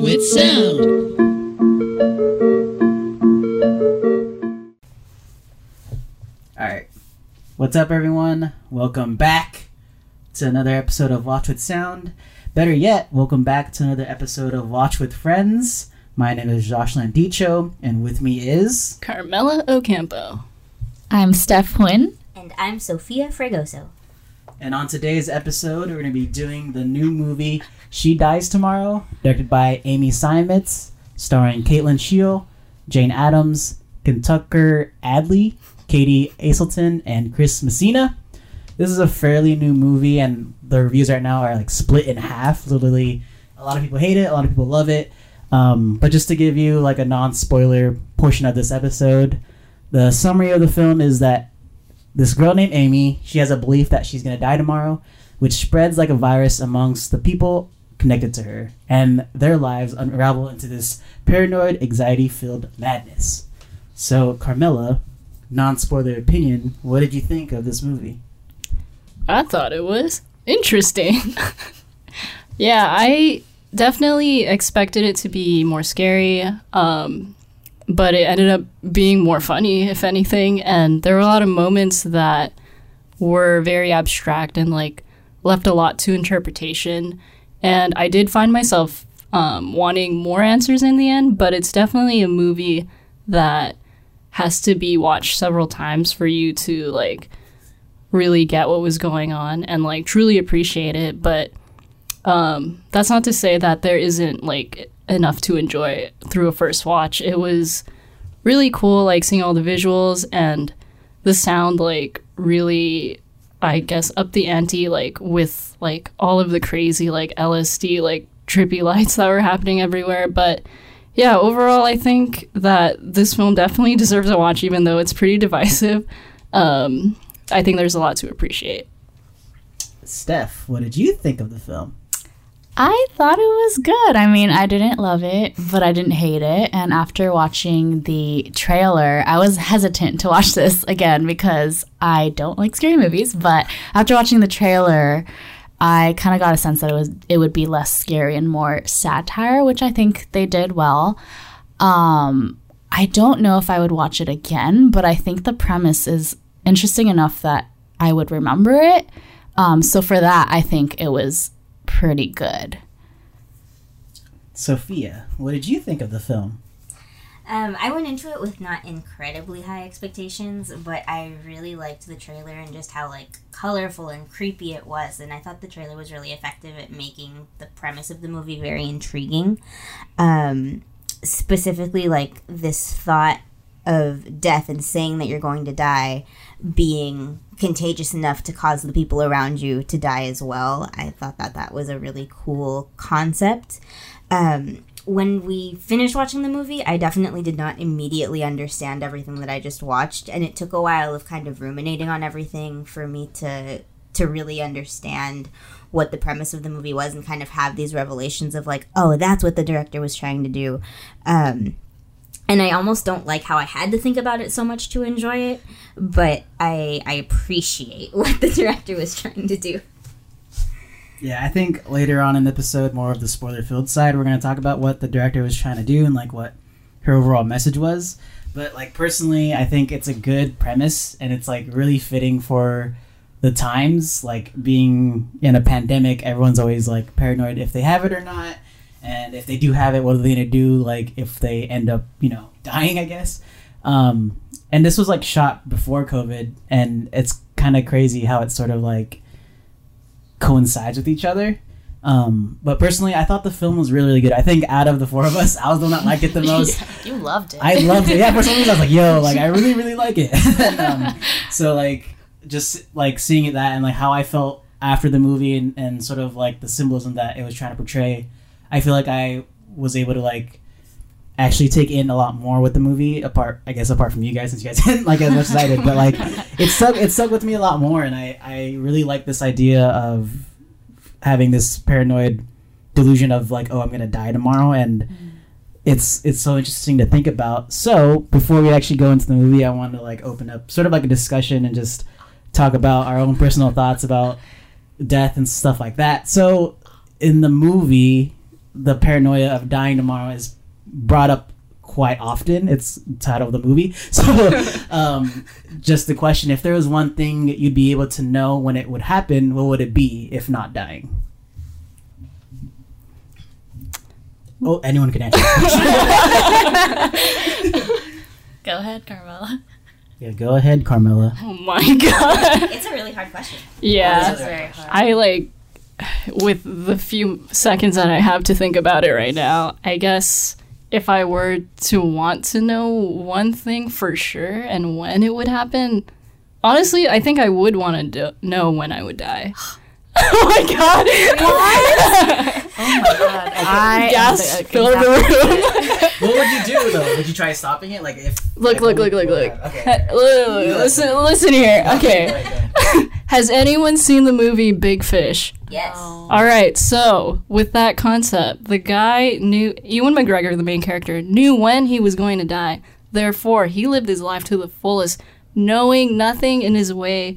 with Sound. All right. What's up, everyone? Welcome back to another episode of Watch with Sound. Better yet, welcome back to another episode of Watch with Friends. My name is Josh Landicho, and with me is. Carmela Ocampo. I'm Steph Huynh. And I'm Sophia Fregoso. And on today's episode, we're going to be doing the new movie She Dies Tomorrow, directed by Amy Seimetz, starring Kate Lyn Sheil, Jane Adams, Kentucker Audley, Katie Aselton, and Chris Messina. This is a fairly new movie, and the reviews right now are like split in half. Literally, a lot of people hate it, a lot of people love it. Um, but just to give you like a non-spoiler portion of this episode, the summary of the film is that this girl named Amy, she has a belief that she's gonna die tomorrow, which spreads like a virus amongst the people connected to her, and their lives unravel into this paranoid, anxiety-filled madness. So, Carmela, non-spoiler opinion, what did you think of this movie? I thought it was interesting. yeah, I definitely expected it to be more scary, um, but it ended up being more funny, if anything. And there were a lot of moments that were very abstract and like left a lot to interpretation. And I did find myself um, wanting more answers in the end, but it's definitely a movie that has to be watched several times for you to like really get what was going on and like truly appreciate it. But um, that's not to say that there isn't like enough to enjoy through a first watch. It was really cool, like seeing all the visuals and the sound, like really, I guess, up the ante, like with like all of the crazy like LSD, like trippy lights that were happening everywhere. But yeah, overall, I think that this film definitely deserves a watch, even though it's pretty divisive. Um, I think there's a lot to appreciate. Steph, what did you think of the film? I thought it was good. I mean, I didn't love it, but I didn't hate it. And after watching the trailer, I was hesitant to watch this again because I don't like scary movies. But after watching the trailer, I kind of got a sense that it was it would be less scary and more satire, which I think they did well. Um, I don't know if I would watch it again, but I think the premise is interesting enough that I would remember it. Um, so for that, I think it was pretty good. Sophia, what did you think of the film? Um, I went into it with not incredibly high expectations, but I really liked the trailer and just how like colorful and creepy it was, and I thought the trailer was really effective at making the premise of the movie very intriguing. Um, specifically, like this thought of death and saying that you're going to die being contagious enough to cause the people around you to die as well. I thought that that was a really cool concept. Um, when we finished watching the movie, I definitely did not immediately understand everything that I just watched, and it took a while of kind of ruminating on everything for me to to really understand what the premise of the movie was and kind of have these revelations of like, oh, that's what the director was trying to do. Um, and I almost don't like how I had to think about it so much to enjoy it, but I I appreciate what the director was trying to do. Yeah, I think later on in the episode, more of the spoiler filled side, we're going to talk about what the director was trying to do and like what her overall message was. But like personally, I think it's a good premise and it's like really fitting for the times. Like being in a pandemic, everyone's always like paranoid if they have it or not. And if they do have it, what are they going to do? Like if they end up, you know, dying, I guess. Um, and this was like shot before COVID, and it's kind of crazy how it sort of like coincides with each other. Um, but personally, I thought the film was really, really good. I think out of the four of us, I was the one that liked it the most. You loved it. I loved it. Yeah, for some reason, I was like, "Yo, like I really, really like it." and, um, so like, just like seeing it that and like how I felt after the movie and, and sort of like the symbolism that it was trying to portray, I feel like I was able to like actually take in a lot more with the movie. Apart, I guess, apart from you guys, since you guys didn't like as much as I did, but like it stuck. It stuck with me a lot more, and I I really like this idea of having this paranoid delusion of like, oh, I'm gonna die tomorrow, and mm-hmm. it's it's so interesting to think about. So before we actually go into the movie, I want to like open up sort of like a discussion and just talk about our own personal thoughts about death and stuff like that. So in the movie, the paranoia of dying tomorrow is brought up quite often. It's the title of the movie. So, um, just the question: if there was one thing you'd be able to know when it would happen, what would it be if not dying? Oh, anyone can answer. Go ahead, Carmela. yeah, go ahead, Carmela. Oh my god. It's a really hard question. Yeah. very hard. I like with the few seconds that I have to think about it right now, I guess if I were to want to know one thing for sure and when it would happen, honestly, I think I would want to do- know when I would die. oh my god. I Gas am the filled the room. what would you do though? Would you try stopping it? Like if Look, like, look, what look, look, look. Okay. Look, look, look, Listen, listen here. Okay. Has anyone seen the movie Big Fish? Yes. All right, so with that concept, the guy knew Ewan McGregor, the main character, knew when he was going to die. Therefore, he lived his life to the fullest, knowing nothing in his way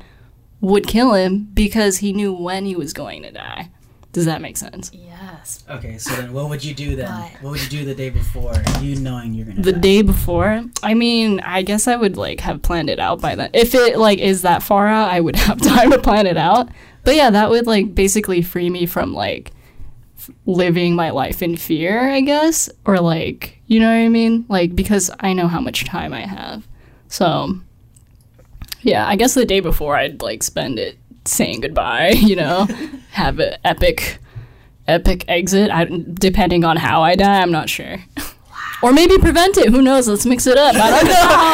would kill him because he knew when he was going to die. Does that make sense? Yes. Okay, so then what would you do then? But- What would you do the day before, you knowing you're gonna The die? day before, I mean, I guess I would like have planned it out by then. If it like is that far out, I would have time to plan it out. But yeah, that would like basically free me from like f- living my life in fear, I guess, or like, you know what I mean? Like because I know how much time I have. So yeah, I guess the day before I'd like spend it saying goodbye, you know, have an epic epic exit. I, depending on how I die, I'm not sure. Or maybe prevent it. Who knows? Let's mix it up. I don't know.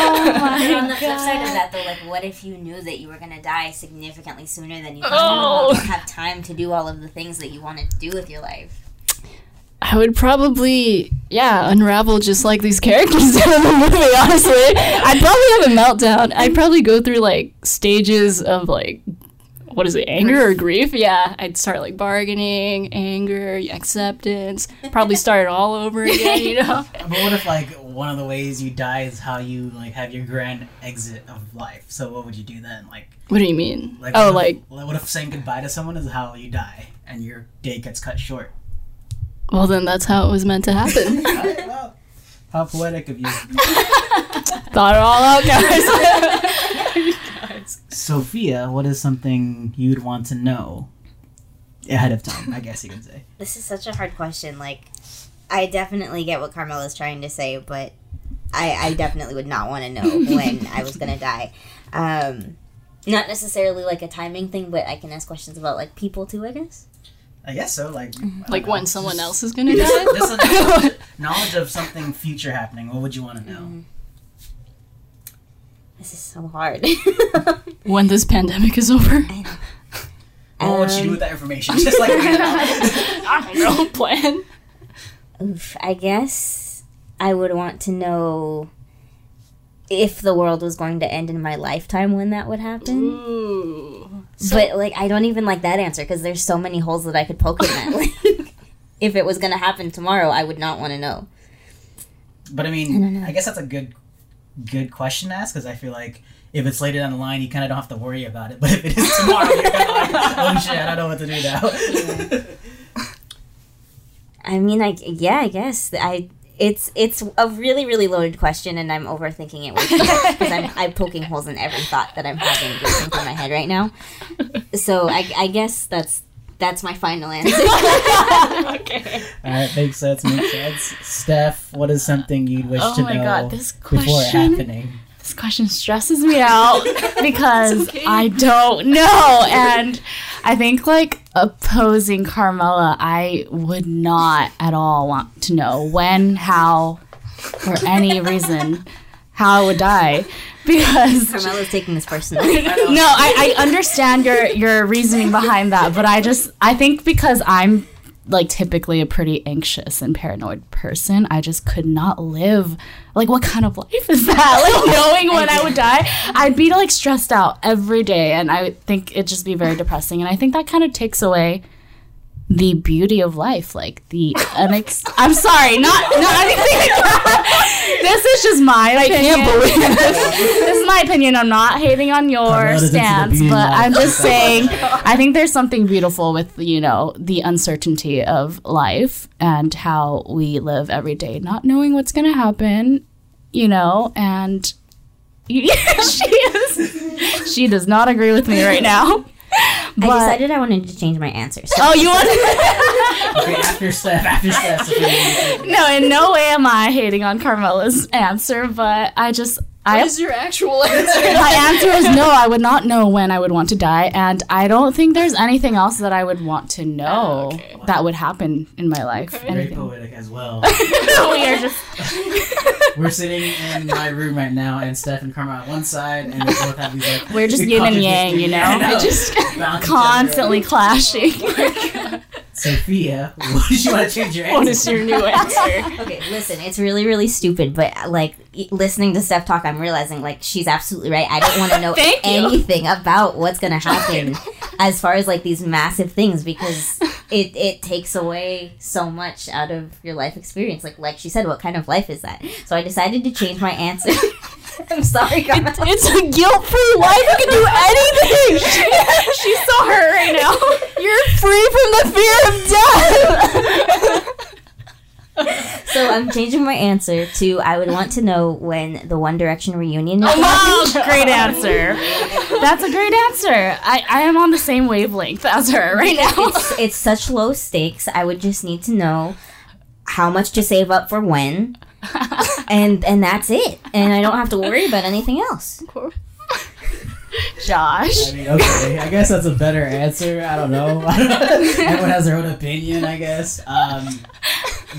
Oh but on the flip side of that, though, like, what if you knew that you were gonna die significantly sooner than you thought? Oh. You have time to do all of the things that you wanted to do with your life. I would probably, yeah, unravel just like these characters in the movie, honestly. I'd probably have a meltdown. I'd probably go through like stages of like, what is it, anger or grief? Yeah, I'd start like bargaining, anger, acceptance, probably start it all over again, you know? But what if like one of the ways you die is how you like have your grand exit of life? So what would you do then? Like, What do you mean? like oh, what like, if, what if saying goodbye to someone is how you die and your day gets cut short? well, then that's how it was meant to happen. Alright, well, how poetic of you. Thought it all out, guys. Sophia, what is something you'd want to know ahead of time? I guess you could say. This is such a hard question. Like, I definitely get what Carmela's trying to say, but I, I definitely would not want to know when I was gonna die. Um, not necessarily like a timing thing, but I can ask questions about like people too. I guess. I guess so. Like, like know, when someone just- else is gonna Just, die? just a knowledge, knowledge of something future happening. What would you want to know? Mm. This is so hard. when this pandemic is over? What would you do Um, with that information? Just like read. I don't know. Plan. Oof, I guess I would want to know if the world was going to end in my lifetime when that would happen. Ooh. but like, I don't even like that answer because there's so many holes that I could poke in that. Like, if it was going to happen tomorrow, I would not want to know. But I I mean, know. I, guess that's a good, good question to ask because I feel like if it's later down the line, you kind of don't have to worry about it. But if it is tomorrow, you're kind of like, oh shit, I don't know what to do now. I mean, like, yeah, I guess I. It's it's a really really loaded question, and I'm overthinking it way too much because I'm I'm poking holes in every thought that I'm having racing through my head right now. So I, I guess that's that's my final answer. okay. All right, makes sense. Makes sense. Steph, what is something you'd wish Oh to my know God, this before question- happening? This question stresses me out because okay. I don't know. And I think, like, opposing Carmela, I would not at all want to know when, how, for any reason, how I would die. Because Carmela's taking this personally. no, I, I understand your your reasoning behind that, but I just I think because I'm like typically a pretty anxious and paranoid person, I just could not live. Like, what kind of life is that? Like knowing when I would die, I'd be like stressed out every day, and I would think it'd just be very depressing. And I think that kind of takes away the beauty of life, like the unex. I'm sorry, not not anything. Like that. This is just my opinion. can't believe this this is my opinion. I'm not hating on your Carlotta's into the stance, but life. I'm just saying. I think there's something beautiful with you know the uncertainty of life and how we live every day, not knowing what's going to happen. You know, and she is. She does not agree with me right now. I decided I wanted to change my answer. So oh, you want? Okay, after Steph, after Steph. no, in no way am I hating on Carmela's answer, but I just I What is your actual answer? my answer is no. I would not know when I would want to die, and I don't think there's anything else that I would want to know Oh, okay. that would happen in my life. Okay. Very Anything. poetic as well. we are just We're sitting in my room right now, and Steph and Karma on one side, and they both have these like. We're just yin and yang, you know? Yeah, I It just Balance each other constantly out. clashing. Sophia, what did you want to change your answer? what is your new answer? Okay, listen, it's really, really stupid, but uh, like e- listening to Steph talk, I'm realizing like she's absolutely right. I don't want to know Thank you. anything about what's gonna happen as far as like these massive things because it it takes away so much out of your life experience. Like like she said, what kind of life is that? So I decided to change my answer. I'm sorry, Carmel. It's a guilt-free life. You can do anything. She, she's so hurt right now. You're free from the fear of death. So I'm changing my answer to I would want to know when the One Direction reunion is Oh, great answer. That's a great answer. I, I am on the same wavelength as her right now. it's it's such low stakes. I would just need to know how much to save up for when, and and that's it. And I don't have to worry about anything else. Josh. I mean, okay, I guess that's a better answer. I don't know. Everyone has their own opinion, I guess. Um,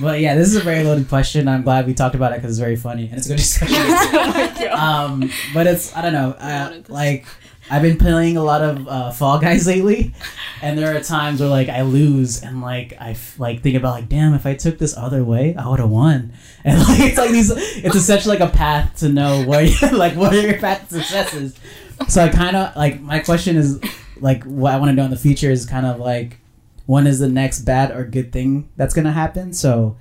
but yeah, this is a very loaded question. I'm glad we talked about it because it's very funny and it's a good discussion. um, but it's I don't know. Uh, wanted this. like I've been playing a lot of uh, Fall Guys lately, and there are times where like I lose and like I f- like think about like damn if I took this other way I would have won. And like it's like these it's essentially like a path to know where you, like what are your path to success is. So I kind of like my question is like what I want to know in the future is kind of like when is the next bad or good thing that's gonna happen. So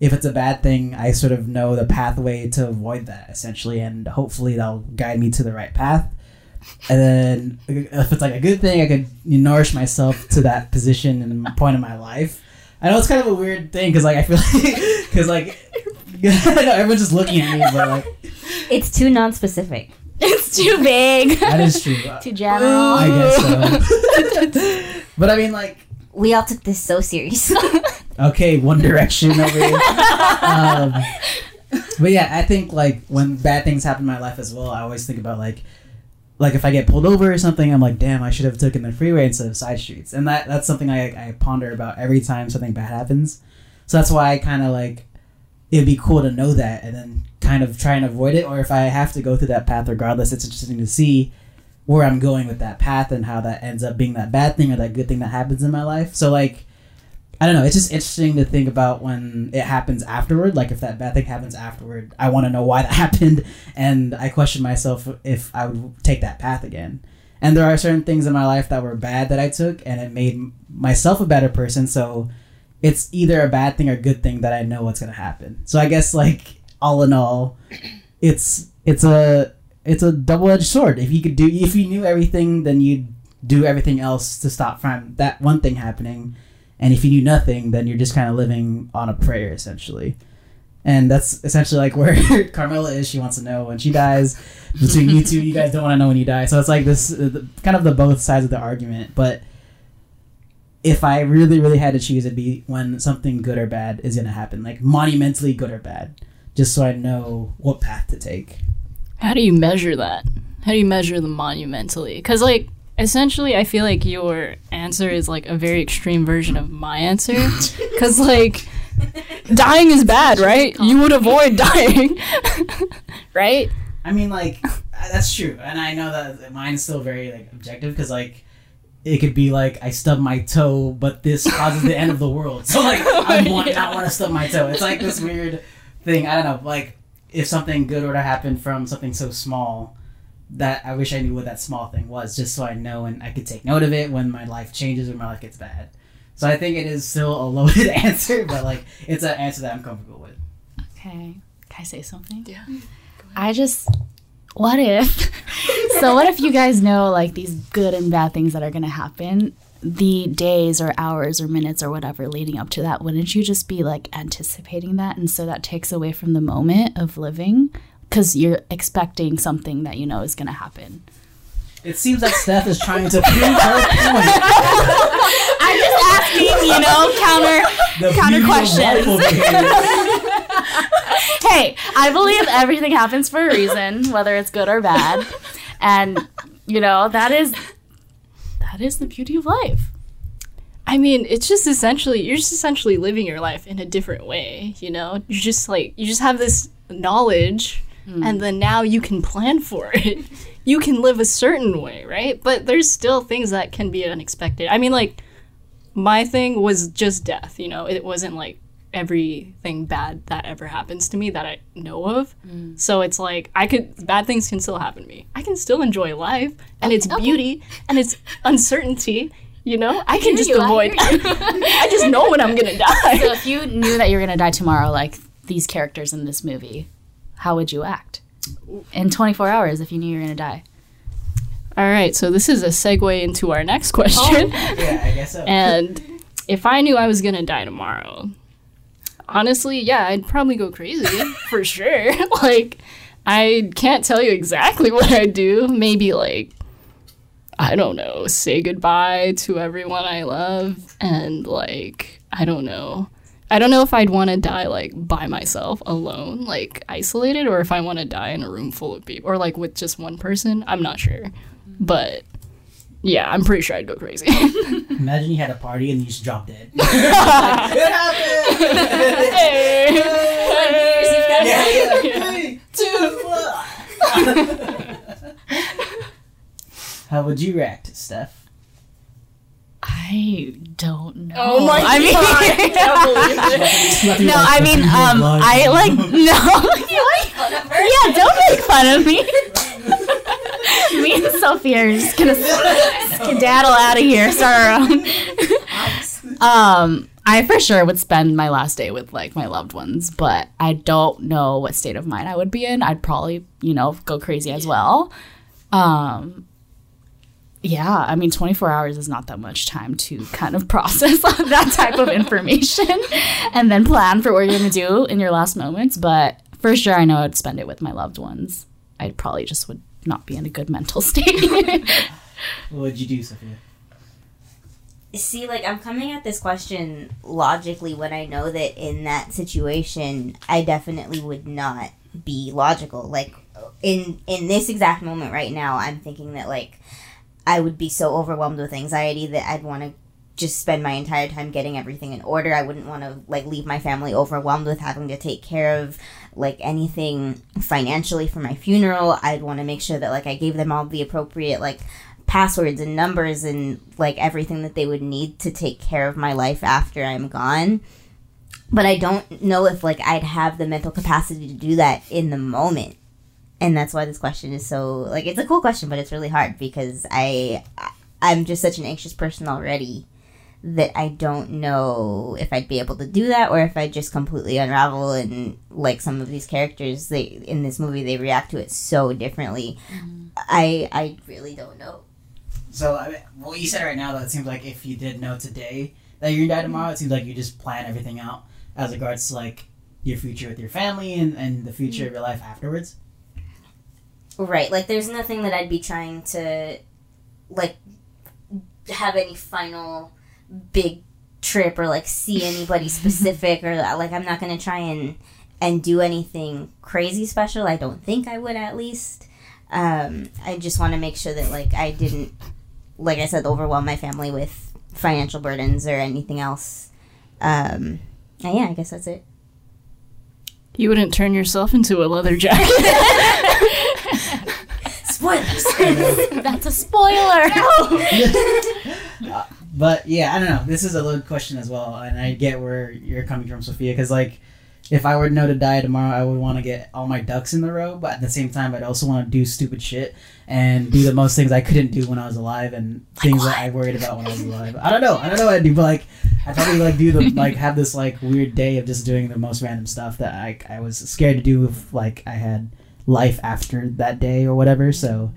if it's a bad thing, I sort of know the pathway to avoid that essentially, and hopefully that'll guide me to the right path. And then uh, if it's like a good thing, I could nourish myself to that position and point in my life. I know it's kind of a weird thing because like I feel like because like everyone's just looking at me, but like It's too non-specific. It's too big. that is true. too general. I guess so. but I mean, like, We all took this so seriously. okay, One Direction over here. Um, but yeah, I think like when bad things happen in my life as well, I always think about like, like if I get pulled over or something, I'm like, damn, I should have taken the freeway instead of side streets, and that that's something I I ponder about every time something bad happens. So that's why I kind of like it'd be cool to know that and then kind of try and avoid it, or if I have to go through that path regardless, it's interesting to see where I'm going with that path and how that ends up being that bad thing or that good thing that happens in my life. So like I don't know, it's just interesting to think about when it happens afterward, like if that bad thing happens afterward, I want to know why that happened. And I question myself if I would take that path again. And there are certain things in my life that were bad that I took and it made myself a better person, so it's either a bad thing or good thing that I know what's to happen. So I guess like all in all, it's it's a it's a double edged sword. If you could do if you knew everything, then you'd do everything else to stop from that one thing happening. And if you knew nothing, then you're just kind of living on a prayer essentially. And that's essentially like where Carmela is. She wants to know when she dies. Between you two, you guys don't want to know when you die. So it's like this, uh, the- kind of the both sides of the argument. But if I really, really had to choose, it'd be when something good or bad is going to happen, like monumentally good or bad, just so I know what path to take. How do you measure that? How do you measure the monumentally? Because, like, essentially, I feel like your answer is like a very extreme version of my answer. Because, like, dying is bad, right? You would avoid dying, right? I mean, like that's true, and I know that mine's still very like objective because like it could be like I stub my toe, but this causes the end of the world. So like I want not want to stub my toe. It's like this weird thing. I don't know. Like if something good were to happen from something so small, that I wish I knew what that small thing was, just so I know and I could take note of it when my life changes or my life gets bad. So I think it is still a loaded answer, but like it's an answer that I'm comfortable with. Okay. Can I say something? Yeah. I just what if? So what if you guys know like these good and bad things that are gonna happen? The days or hours or minutes or whatever leading up to that wouldn't you just be like anticipating that? And so that takes away from the moment of living because you're expecting something that you know is gonna happen. It seems like Steph is trying to prove her point. i'm just asking you know counter The Counter questions. life over here. hey, I believe everything happens for a reason, whether it's good or bad. And you know, that is that is the beauty of life. I mean, it's just essentially you're just essentially living your life in a different way, you know? You just like you just have this knowledge hmm. and then now you can plan for it. You can live a certain way, right? But there's still things that can be unexpected. I mean, like my thing was just death, you know? It wasn't like everything bad that ever happens to me that I know of. Mm. So it's like I could bad things can still happen to me. I can still enjoy life and its beauty and its uncertainty. You know, I can just you, avoid. hear you. I just know when I'm gonna die. So if you knew that you were gonna die tomorrow, like these characters in this movie, how would you act? In 24 hours, if you knew you were gonna die. All right, so this is a segue into our next question. Oh. Yeah, I guess so. and if I knew I was gonna die tomorrow, honestly, yeah, I'd probably go crazy for sure. like, I can't tell you exactly what I'd do. Maybe like, I don't know, say goodbye to everyone I love, and like, I don't know. I don't know if I'd want to die like by myself, alone, like isolated, or if I want to die in a room full of people, or like with just one person. I'm not sure, but yeah, I'm pretty sure I'd go crazy. Imagine you had a party and you just dropped dead. it happened. yeah, yeah. Three, two, one. How would you react, to Steph? I don't know. Oh my I mean, no, I mean, um, I like no. yeah, don't make fun of me. me and Sophie are just gonna skedaddle out of here, start our own. um, I for sure would spend my last day with like my loved ones, but I don't know what state of mind I would be in. I'd probably, you know, go crazy as well. Um, yeah, I mean, 24 hours is not that much time to kind of process that type of information and then plan for what you're going to do in your last moments. But for sure, I know I'd spend it with my loved ones. I probably just would not be in a good mental state. What would you do, Sophia? See, like I'm coming at this question logically when I know that in that situation I definitely would not be logical. Like in in this exact moment right now, I'm thinking that like I would be so overwhelmed with anxiety that I'd want to just spend my entire time getting everything in order. I wouldn't want to like leave my family overwhelmed with having to take care of like anything financially for my funeral. I'd want to make sure that like I gave them all the appropriate like passwords and numbers and like everything that they would need to take care of my life after I'm gone. But I don't know if like I'd have the mental capacity to do that in the moment. And that's why this question is so like it's a cool question, but it's really hard because I I'm just such an anxious person already that I don't know if I'd be able to do that or if I'd just completely unravel and like some of these characters they in this movie they react to it so differently. Mm-hmm. I I really don't know. So, I mean, what you said right now, though, it seems like if you did know today that you're gonna die tomorrow, mm-hmm. it seems like you just plan everything out as regards to like your future with your family and, and the future of your life afterwards. Right. Like there's nothing that I'd be trying to like have any final big trip or like see anybody specific or like I'm not going to try and and do anything crazy special. I don't think I would at least. Um I just want to make sure that like I didn't like I said overwhelm my family with financial burdens or anything else. Um and yeah, I guess that's it. You wouldn't turn yourself into a leather jacket. Spoilers. That's a spoiler. But yeah, I don't know. This is a loaded question as well, and I get where you're coming from, Sophia, because like if I were to know to die tomorrow, I would want to get all my ducks in the row, but at the same time, I'd also want to do stupid shit and do the most things I couldn't do when I was alive and things that I worried about when I was alive. I don't know. I don't know what I'd do, but like, I'd probably like do the like have this like weird day of just doing the most random stuff that I I was scared to do if like I had life after that day or whatever. So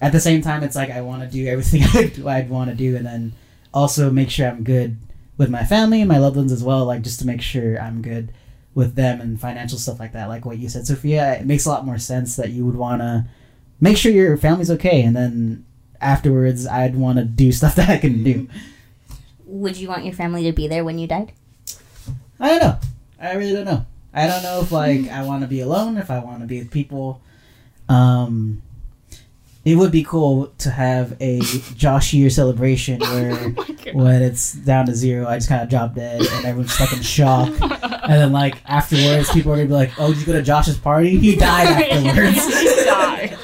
at the same time, it's like I want to do everything I'd, I'd want to do, and then also make sure I'm good with my family and my loved ones as well. Like just to make sure I'm good with them and financial stuff like that. Like what you said, Sophia, it makes a lot more sense that you would want to make sure your family's okay, and then afterwards, I'd want to do stuff that I can do. Would you want your family to be there when you died? I don't know. I really don't know. I don't know if like I want to be alone, if I want to be with people. Um, it would be cool to have a Josh year celebration oh where when it's down to zero, I just kind of drop dead and everyone's stuck in shock. And then like afterwards, people are gonna be like, "Oh, did you go to Josh's party? He died afterwards. Die.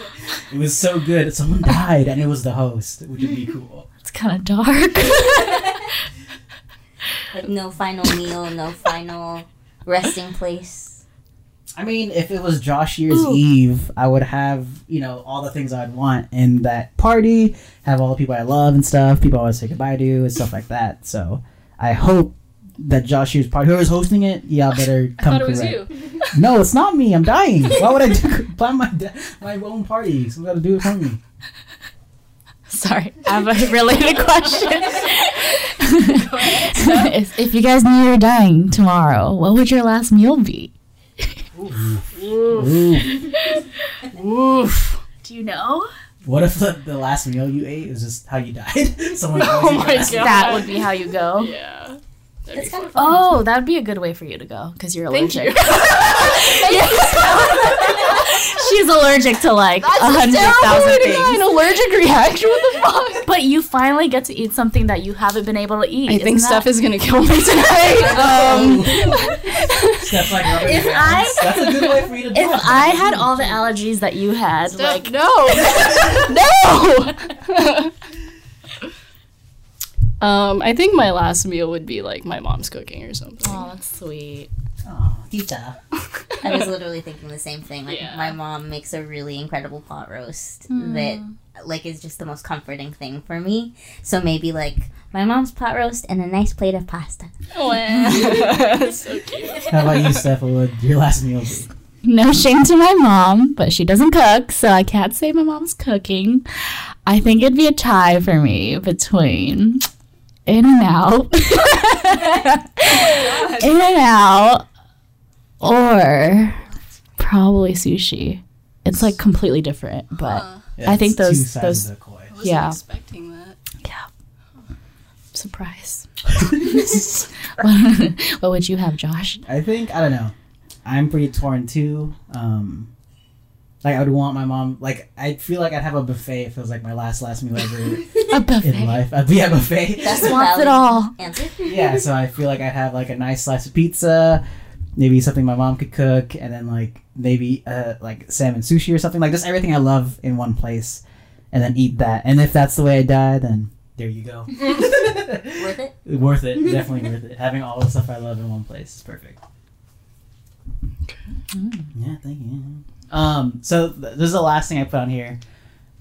it was so good. Someone died, and it was the host, which would be cool." It's kind of dark. Like no final meal, no final resting place. I mean, if it was Josh Year's Ooh. Eve, I would have, you know, all the things I'd want in that party, have all the people I love and stuff, people I want to say goodbye to, and stuff like that. So I hope that Josh Year's party, whoever's hosting it, y'all better I come thought it was you. No, it's not me. I'm dying. Why would I do, plan my my own party? Someone got to do it for me. Sorry, I have a related question. if, if you guys knew you were dying tomorrow, what would your last meal be? Ooh. Oof. Do you know? What if the, the last meal you ate is just how you died? Someone Oh else my God. That would be how you go. Yeah. That'd kind of. Oh, that would be a good way for you to go because you're Thank allergic. you. She's allergic to like a hundred thousand Terrible thousand way to die, An things. allergic reaction. What the fuck? But you finally get to eat something that you haven't been able to eat. I think Isn't stuff that- is gonna kill me tonight. um, Steps like rubbing If I- That's a good way for you to die. If I had all the allergies that you had, like like no, no. um, I think my last meal would be like my mom's cooking or something. oh, that's sweet. Oh, tita. I was literally thinking the same thing. Like Yeah. my mom makes a really incredible pot roast Hmm. that like is just the most comforting thing for me. So maybe like my mom's pot roast and a nice plate of pasta. so cute. How about you, Steph? What would your last meal be? No shame to my mom, but she doesn't cook, so I can't say my mom's cooking. I think it'd be a tie for me between In and Out, In and Out, or probably sushi. It's like completely different, but Yeah, I think it's two those- sides those- of the coin. I wasn't Yeah. expecting that. Yeah. Surprise. what, what would you have, Josh? I think I don't know. I'm pretty torn too. Um, like I would want my mom. Like I feel like I'd have a buffet if it was like my last last meal ever A buffet. in life. I'd be a buffet. That's Wants it valid all. answer. yeah, so I feel like I'd have like a nice slice of pizza, maybe something my mom could cook, and then like maybe uh like salmon sushi or something like just everything I love in one place, and then eat that. And if that's the way I die, then there you go. Worth it? worth it, definitely worth it. Having all the stuff I love in one place is perfect. Yeah, thank you. Um, so th- this is the last thing I put on here.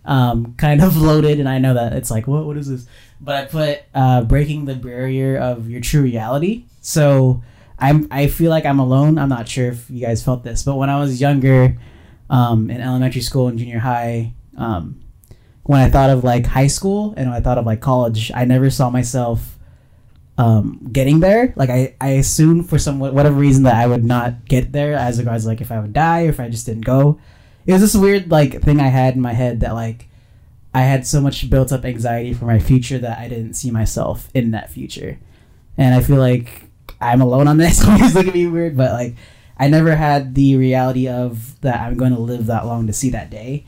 Um, kind of loaded, and I know that it's like, what, what is this? But I put uh, breaking the barrier of your true reality. So I'm, I feel like I'm alone. I'm not sure if you guys felt this, but when I was younger, um, in elementary school and junior high, um, when I thought of like high school and when I thought of like college, I never saw myself um, getting there. Like I, I assumed for some whatever reason that I would not get there as regards like if I would die or if I just didn't go. It was this weird like thing I had in my head that like I had so much built up anxiety for my future that I didn't see myself in that future. And I feel like I'm alone on this. Always look at me weird, but like I never had the reality of that I'm going to live that long to see that day.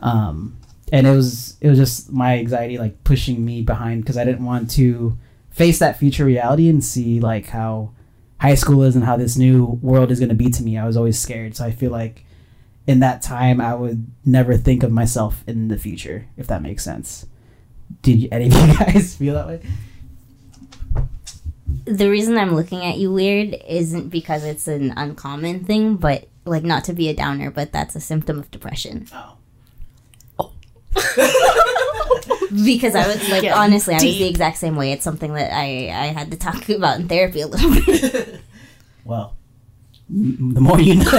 Um, and it was it was just my anxiety like pushing me behind because I didn't want to face that future reality and see like how high school is and how this new world is going to be to me. I was always scared, so I feel like in that time I would never think of myself in the future, if that makes sense. Did any of you guys feel that way? The reason I'm looking at you weird isn't because it's an uncommon thing, but like not to be a downer, but that's a symptom of depression. Oh. Because I was like, Getting honestly, I was the exact same way. It's something that I I had to talk about in therapy a little bit. Well, m- the more you know.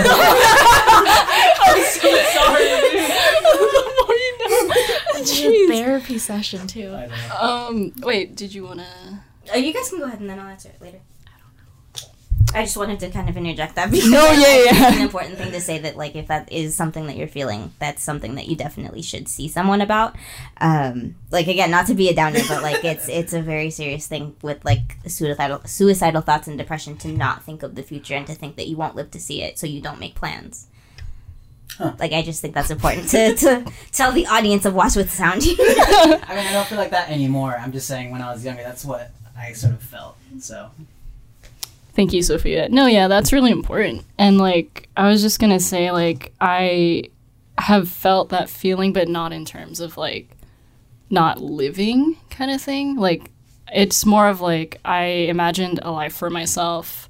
It's a therapy session too. I don't know. Um, wait, did you wanna? Oh, you guys can go ahead and then I'll answer it later. I don't know. I just wanted to kind of interject that because No, yeah, it's an important thing to say that like if that is something that you're feeling, that's something that you definitely should see someone about. Um, like again, not to be a downer, but like it's it's a very serious thing with like suicidal suicidal thoughts and depression to not think of the future and to think that you won't live to see it, so you don't make plans. Huh. Like I just think that's important to, to tell the audience of Watch with Sound. I mean, I don't feel like that anymore. I'm just saying when I was younger, that's what I sort of felt. So, Thank you, Sophia. No, yeah, that's really important. And like, I was just gonna say, like, I have felt that feeling, but not in terms of like not living kind of thing. Like, it's more of like I imagined a life for myself,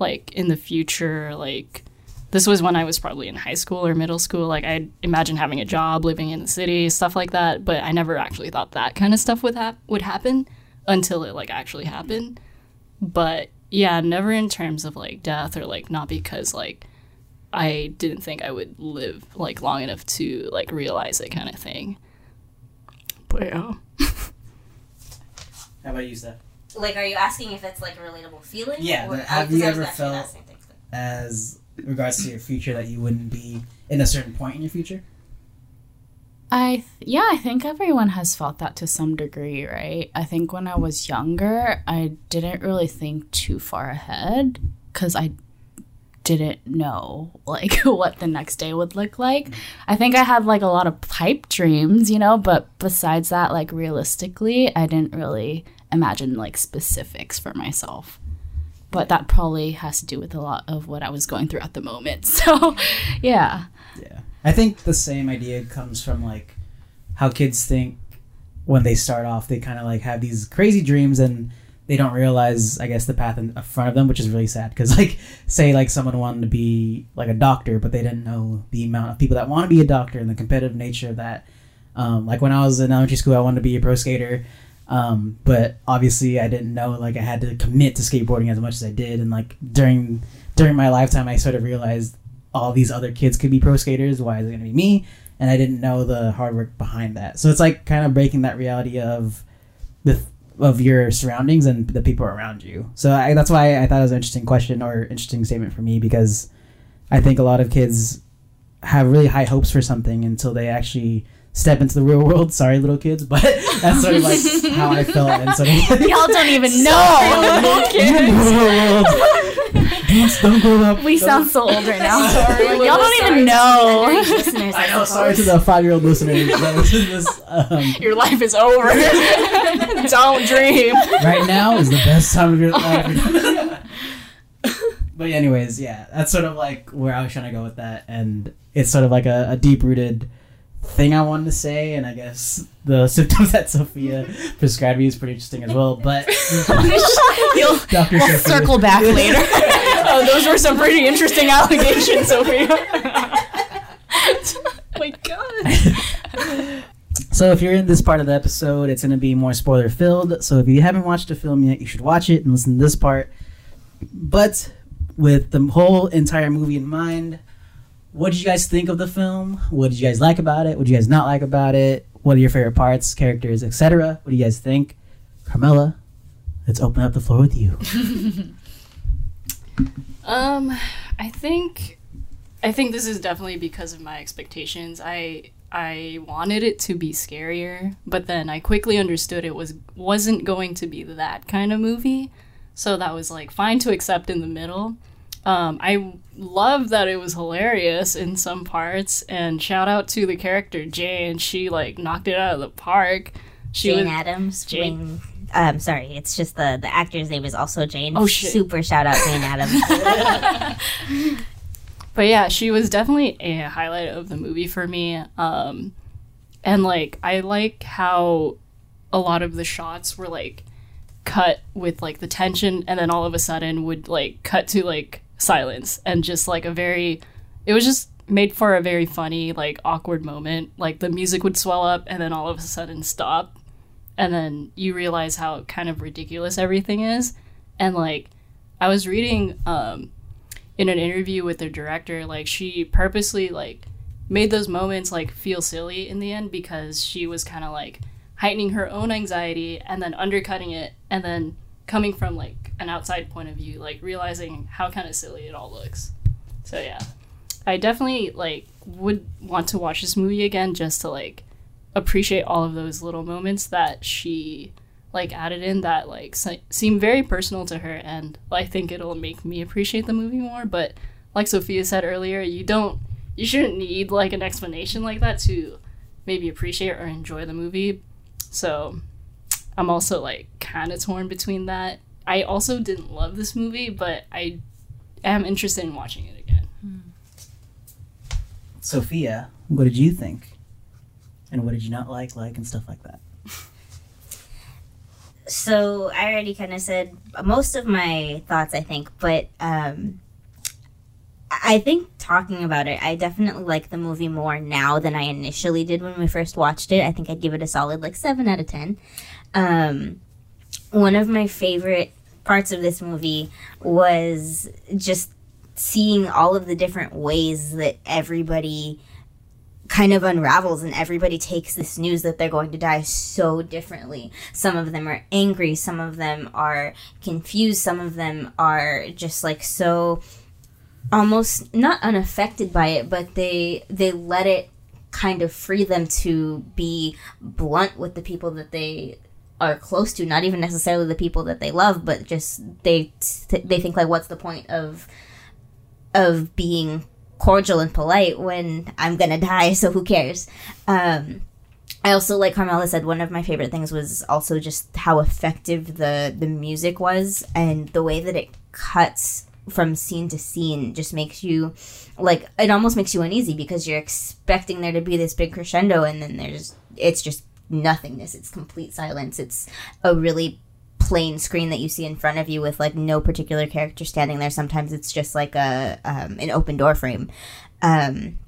like in the future. Like, this was when I was probably in high school or middle school. Like, I imagined having a job, living in the city, stuff like that. But I never actually thought that kind of stuff would would happen until it like actually happened but yeah, never in terms of like death or like not because like I didn't think I would live like long enough to like realize it kind of thing. But yeah. how about you, Steph? like, are you asking if it's like a relatable feeling? Yeah, Or- have you ever felt- asking things. As regards to your future, that you wouldn't be in a certain point in your future? I yeah, I think everyone has felt that to some degree, right? I think when I was younger, I didn't really think too far ahead cuz I didn't know like what the next day would look like. I think I had like a lot of pipe dreams, you know, but besides that like realistically, I didn't really imagine like specifics for myself. But that probably has to do with a lot of what I was going through at the moment. So, yeah. Yeah. I think the same idea comes from like how kids think when they start off, they kind of like have these crazy dreams and they don't realize, I guess, the path in front of them, which is really sad. Because, like, say, like, someone wanted to be like a doctor, but they didn't know the amount of people that want to be a doctor and the competitive nature of that. Um, like, when I was in elementary school, I wanted to be a pro skater. Um, but obviously, I didn't know like I had to commit to skateboarding as much as I did, and like during during my lifetime, I sort of realized all these other kids could be pro skaters. Why is it going to be me? And I didn't know the hard work behind that. So it's like kind of breaking that reality of the of your surroundings and the people around you. So I, that's why I thought it was an interesting question or interesting statement for me because I think a lot of kids have really high hopes for something until they actually step into the real world. Sorry, little kids, but that's sort of like how I felt. And of Y'all don't even know. Don't, don't grow up. We Don't- sound so old right now. Sorry, Y'all don't sorry even know. listeners, I know. Sorry to the five-year-old listeners. that listen this. Um, Your life is over. Don't dream. right now is the best time of your life. but anyways, yeah, that's sort of like where I was trying to go with that, and it's sort of like a, a deep-rooted thing I wanted to say, and I guess the symptoms that Sophia prescribed me is pretty interesting as well. But You'll, Dr. we'll Sophia- circle back later. Oh, those were some pretty interesting allegations, Sophia. oh my god. So if you're in this part of the episode, it's going to be more spoiler filled. So if you haven't watched the film yet, you should watch it and listen to this part. But with the whole entire movie in mind, what did you guys think of the film? What did you guys like about it? What did you guys not like about it? What are your favorite parts, characters, etc.? What do you guys think? Carmela, let's open up the floor with you. Um, I think, I think this is definitely because of my expectations. I I wanted it to be scarier, but then I quickly understood it was wasn't going to be that kind of movie. So that was like fine to accept in the middle. Um, I love that it was hilarious in some parts, and shout out to the character Jane. She like knocked it out of the park. She Jane Adams. Jane. Um, sorry, it's just the the actor's name is also Jane. Oh, shit. Super shout out Jane Adams. But yeah, she was definitely a highlight of the movie for me. Um, and like, I like how a lot of the shots were like cut with like the tension and then all of a sudden would like cut to like silence and just like a very it was just made for a very funny like awkward moment like the music would swell up and then all of a sudden stop and then you realize how kind of ridiculous everything is. And like i was reading um in an interview with the director like she purposely like made those moments like feel silly in the end because she was kind of like heightening her own anxiety and then undercutting it and then coming from like an outside point of view like realizing how kind of silly it all looks. So yeah. I definitely like would want to watch this movie again just to like appreciate all of those little moments that she like added in that like se- seem very personal to her and i think it'll make me appreciate the movie more but like sophia said earlier you don't you shouldn't need like an explanation like that to maybe appreciate or enjoy the movie. So i'm also like kind of torn between that. I also didn't love this movie but i am interested in watching it again. Sophia, what did you think? And what did you not like, like, and stuff like that? So I already kind of said most of my thoughts, I think, but um, I think talking about it, I definitely like the movie more now than I initially did when we first watched it. I think I'd give it a solid like seven out of ten. Um, one of my favorite parts of this movie was just seeing all of the different ways that everybody kind of unravels and everybody takes this news that they're going to die so differently. Some of them are angry, some of them are confused, some of them are just like so almost not unaffected by it, but they they let it kind of free them to be blunt with the people that they are close to, not even necessarily the people that they love, but just they they think like what's the point of of being cordial and polite when I'm gonna die, so who cares? Um, I also, like Carmela said, one of my favorite things was also just how effective the the music was and the way that it cuts from scene to scene just makes you like it almost makes you uneasy because you're expecting there to be this big crescendo and then there's it's just nothingness it's complete silence it's a really plain screen that you see in front of you with like no particular character standing there. Sometimes it's just like a um, an open door frame. Um,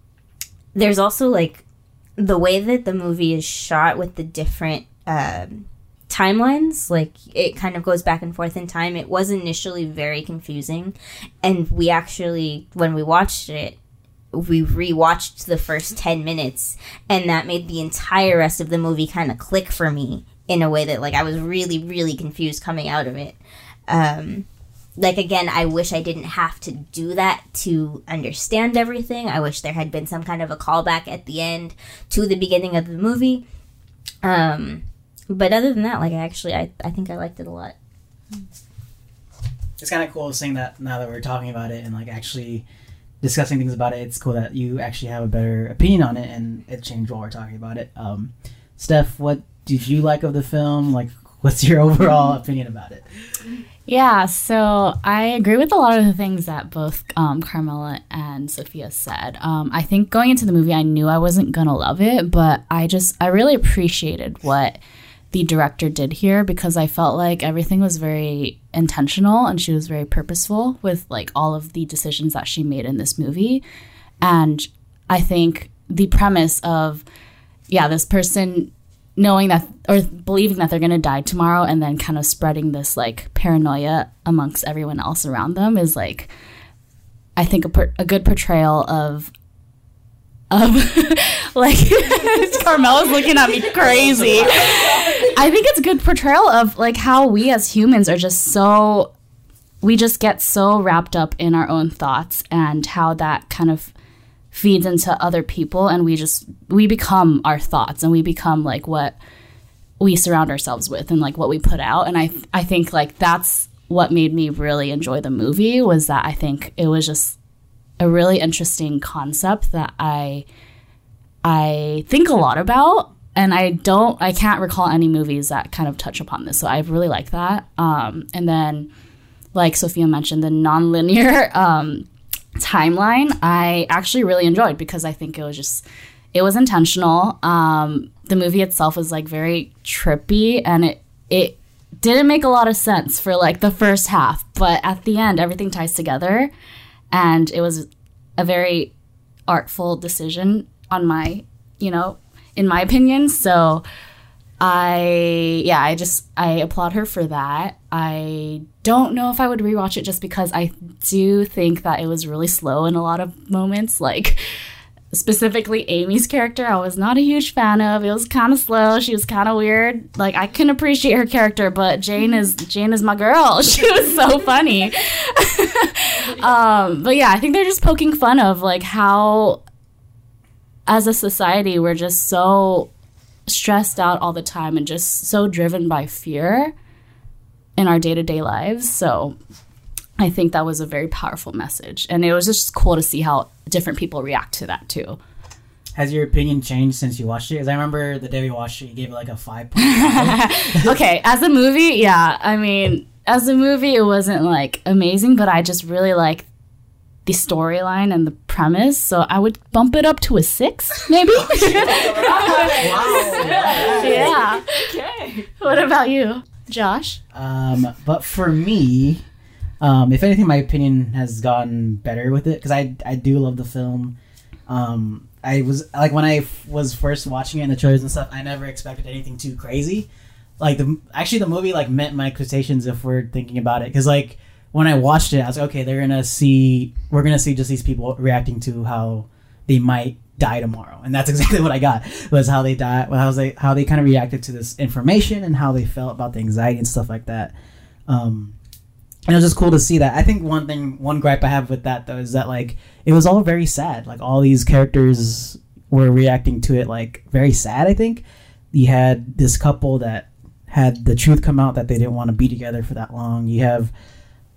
there's also like the way that the movie is shot with the different um, timelines like it kind of goes back and forth in time. It was initially very confusing and we actually when we watched it we rewatched the first 10 minutes and that made the entire rest of the movie kind of click for me in a way that like I was really really confused coming out of it um like again I wish I didn't have to do that to understand everything I wish there had been some kind of a callback at the end to the beginning of the movie um but other than that like I actually I, I think I liked it a lot It's kind of cool seeing that now that we're talking about it and like actually discussing things about it. It's cool that you actually have a better opinion on it and it changed while we're talking about it. Um, Steph, what did you like of the film? Like, what's your overall opinion about it? Yeah, so I agree with a lot of the things that both um, Carmela and Sophia said. Um, I think going into the movie, I knew I wasn't gonna love it, but I just I really appreciated what the director did here because I felt like everything was very intentional and she was very purposeful with like all of the decisions that she made in this movie. And I think the premise of yeah, this person knowing that or believing that they're going to die tomorrow and then kind of spreading this like paranoia amongst everyone else around them is like I think a, per- a good portrayal of of like Carmela's looking at me crazy. I think it's a good portrayal of like how we as humans are just so we just get so wrapped up in our own thoughts and how that kind of feeds into other people and we just we become our thoughts and we become like what we surround ourselves with and like what we put out. And I I think like that's what made me really enjoy the movie was that I think it was just a really interesting concept that I I think a lot about. And I don't I can't recall any movies that kind of touch upon this so I really like that. Um, and then like Sophia mentioned the nonlinear um, timeline I actually really enjoyed because I think it was just it was intentional um, the movie itself was like very trippy and it it didn't make a lot of sense for like the first half, but at the end, everything ties together. And it was a very artful decision on my, you know, in my opinion. So I, yeah, I just, I applaud her for that. I don't know if I would rewatch it just because I do think that it was really slow in a lot of moments. Like, specifically Amy's character, I was not a huge fan of. It was kind of slow. She was kind of weird. Like I can appreciate her character, but Jane is Jane is my girl. She was so funny. um, but yeah, I think they're just poking fun of like how, as a society, we're just so stressed out all the time and just so driven by fear in our day to day lives. So I think that was a very powerful message. And it was just cool to see how different people react to that too. Has your opinion changed since you watched it? Because I remember the day we watched it, you gave it like a 5.5. okay, as a movie, yeah. I mean, as a movie, it wasn't like amazing, but I just really like the storyline and the premise. So I would bump it up to a six, maybe. Wow. Yeah. Okay. What about you, Josh? Um, but for me, um, if anything, my opinion has gotten better with it because I I do love the film. Um, I was like when I f- was first watching it in the trailers and stuff, I never expected anything too crazy. Like the actually the movie like met my expectations if we're thinking about it because like when I watched it, I was like, okay, they're gonna see we're gonna see just these people reacting to how they might die tomorrow, and that's exactly what I got was how they die, how they how they kind of reacted to this information and how they felt about the anxiety and stuff like that. Um, and it was just cool to see that. I think one thing, one gripe I have with that though is that like it was all very sad. Like all these characters were reacting to it like very sad. I think you had this couple that had the truth come out that they didn't want to be together for that long. You have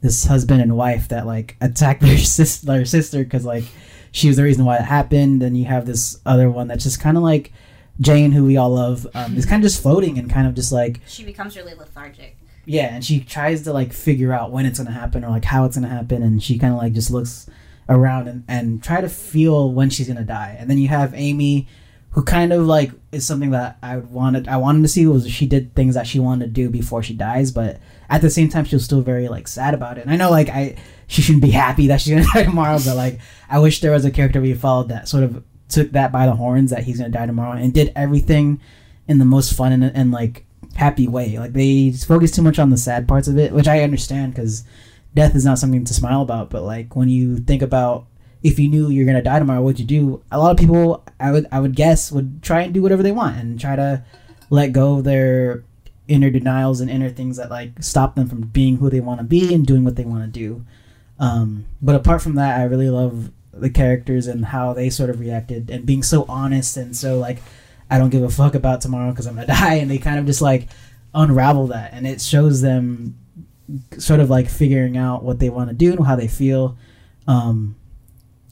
this husband and wife that like attacked their sister because like she was the reason why it happened. And you have this other one that's just kind of like Jane, who we all love, um, is kind of just floating and kind of just like She becomes really lethargic. yeah, and she tries to like figure out when it's gonna happen or like how it's gonna happen, and she kind of like just looks around and, and try to feel when she's gonna die. And then you have Amy, who kind of like is something that I wanted I wanted to see was she did things that she wanted to do before she dies, but at the same time she was still very like sad about it. And I know like I she shouldn't be happy that she's gonna die tomorrow, but like I wish there was a character we followed that sort of took that by the horns that he's gonna die tomorrow and did everything in the most fun and, and like happy way. Like they focus too much on the sad parts of it, which I understand because death is not something to smile about. But like when you think about if you knew you're gonna die tomorrow, what'd you do? A lot of people, I would, I would guess, would try and do whatever they want and try to let go of their inner denials and inner things that like stop them from being who they want to be and doing what they want to do. Um, but apart from that, I really love the characters and how they sort of reacted and being so honest and so like I don't give a fuck about tomorrow because I'm gonna die, and they kind of just like unravel that, and it shows them sort of like figuring out what they want to do and how they feel. Um,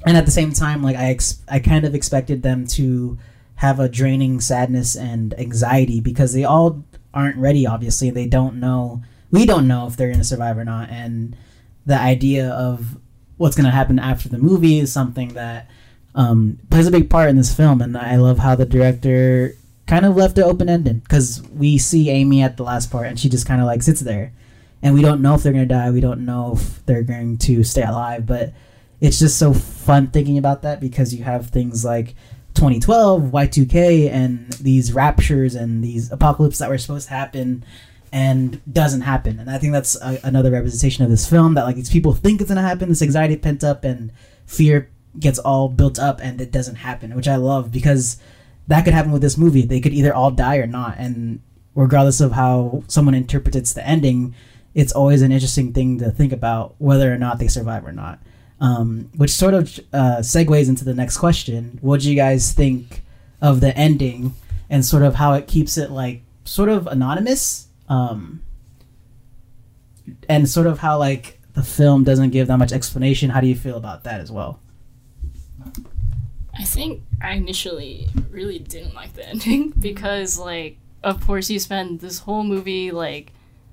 and at the same time, like I ex- I kind of expected them to have a draining sadness and anxiety because they all aren't ready. Obviously, they don't know. We don't know if they're gonna survive or not, and the idea of what's gonna happen after the movie is something that um, plays a big part in this film, and I love how the director kind of left it open ended because we see Amy at the last part, and she just kind of like sits there, and we don't know if they're gonna die, we don't know if they're going to stay alive, but it's just so fun thinking about that because you have things like 2012, Y2K, and these raptures and these apocalypse that were supposed to happen and doesn't happen. And I think that's a, another representation of this film that like these people think it's gonna happen, this anxiety pent up and fear gets all built up and it doesn't happen, which I love because that could happen with this movie. They could either all die or not, and regardless of how someone interprets the ending, it's always an interesting thing to think about whether or not they survive or not. Um, which sort of uh, segues into the next question. What do you guys think of the ending and sort of how it keeps it like sort of anonymous? Um, and sort of how like the film doesn't give that much explanation. How do you feel about that as well? I think I initially really didn't like the ending because, like, of course, you spend this whole movie, like,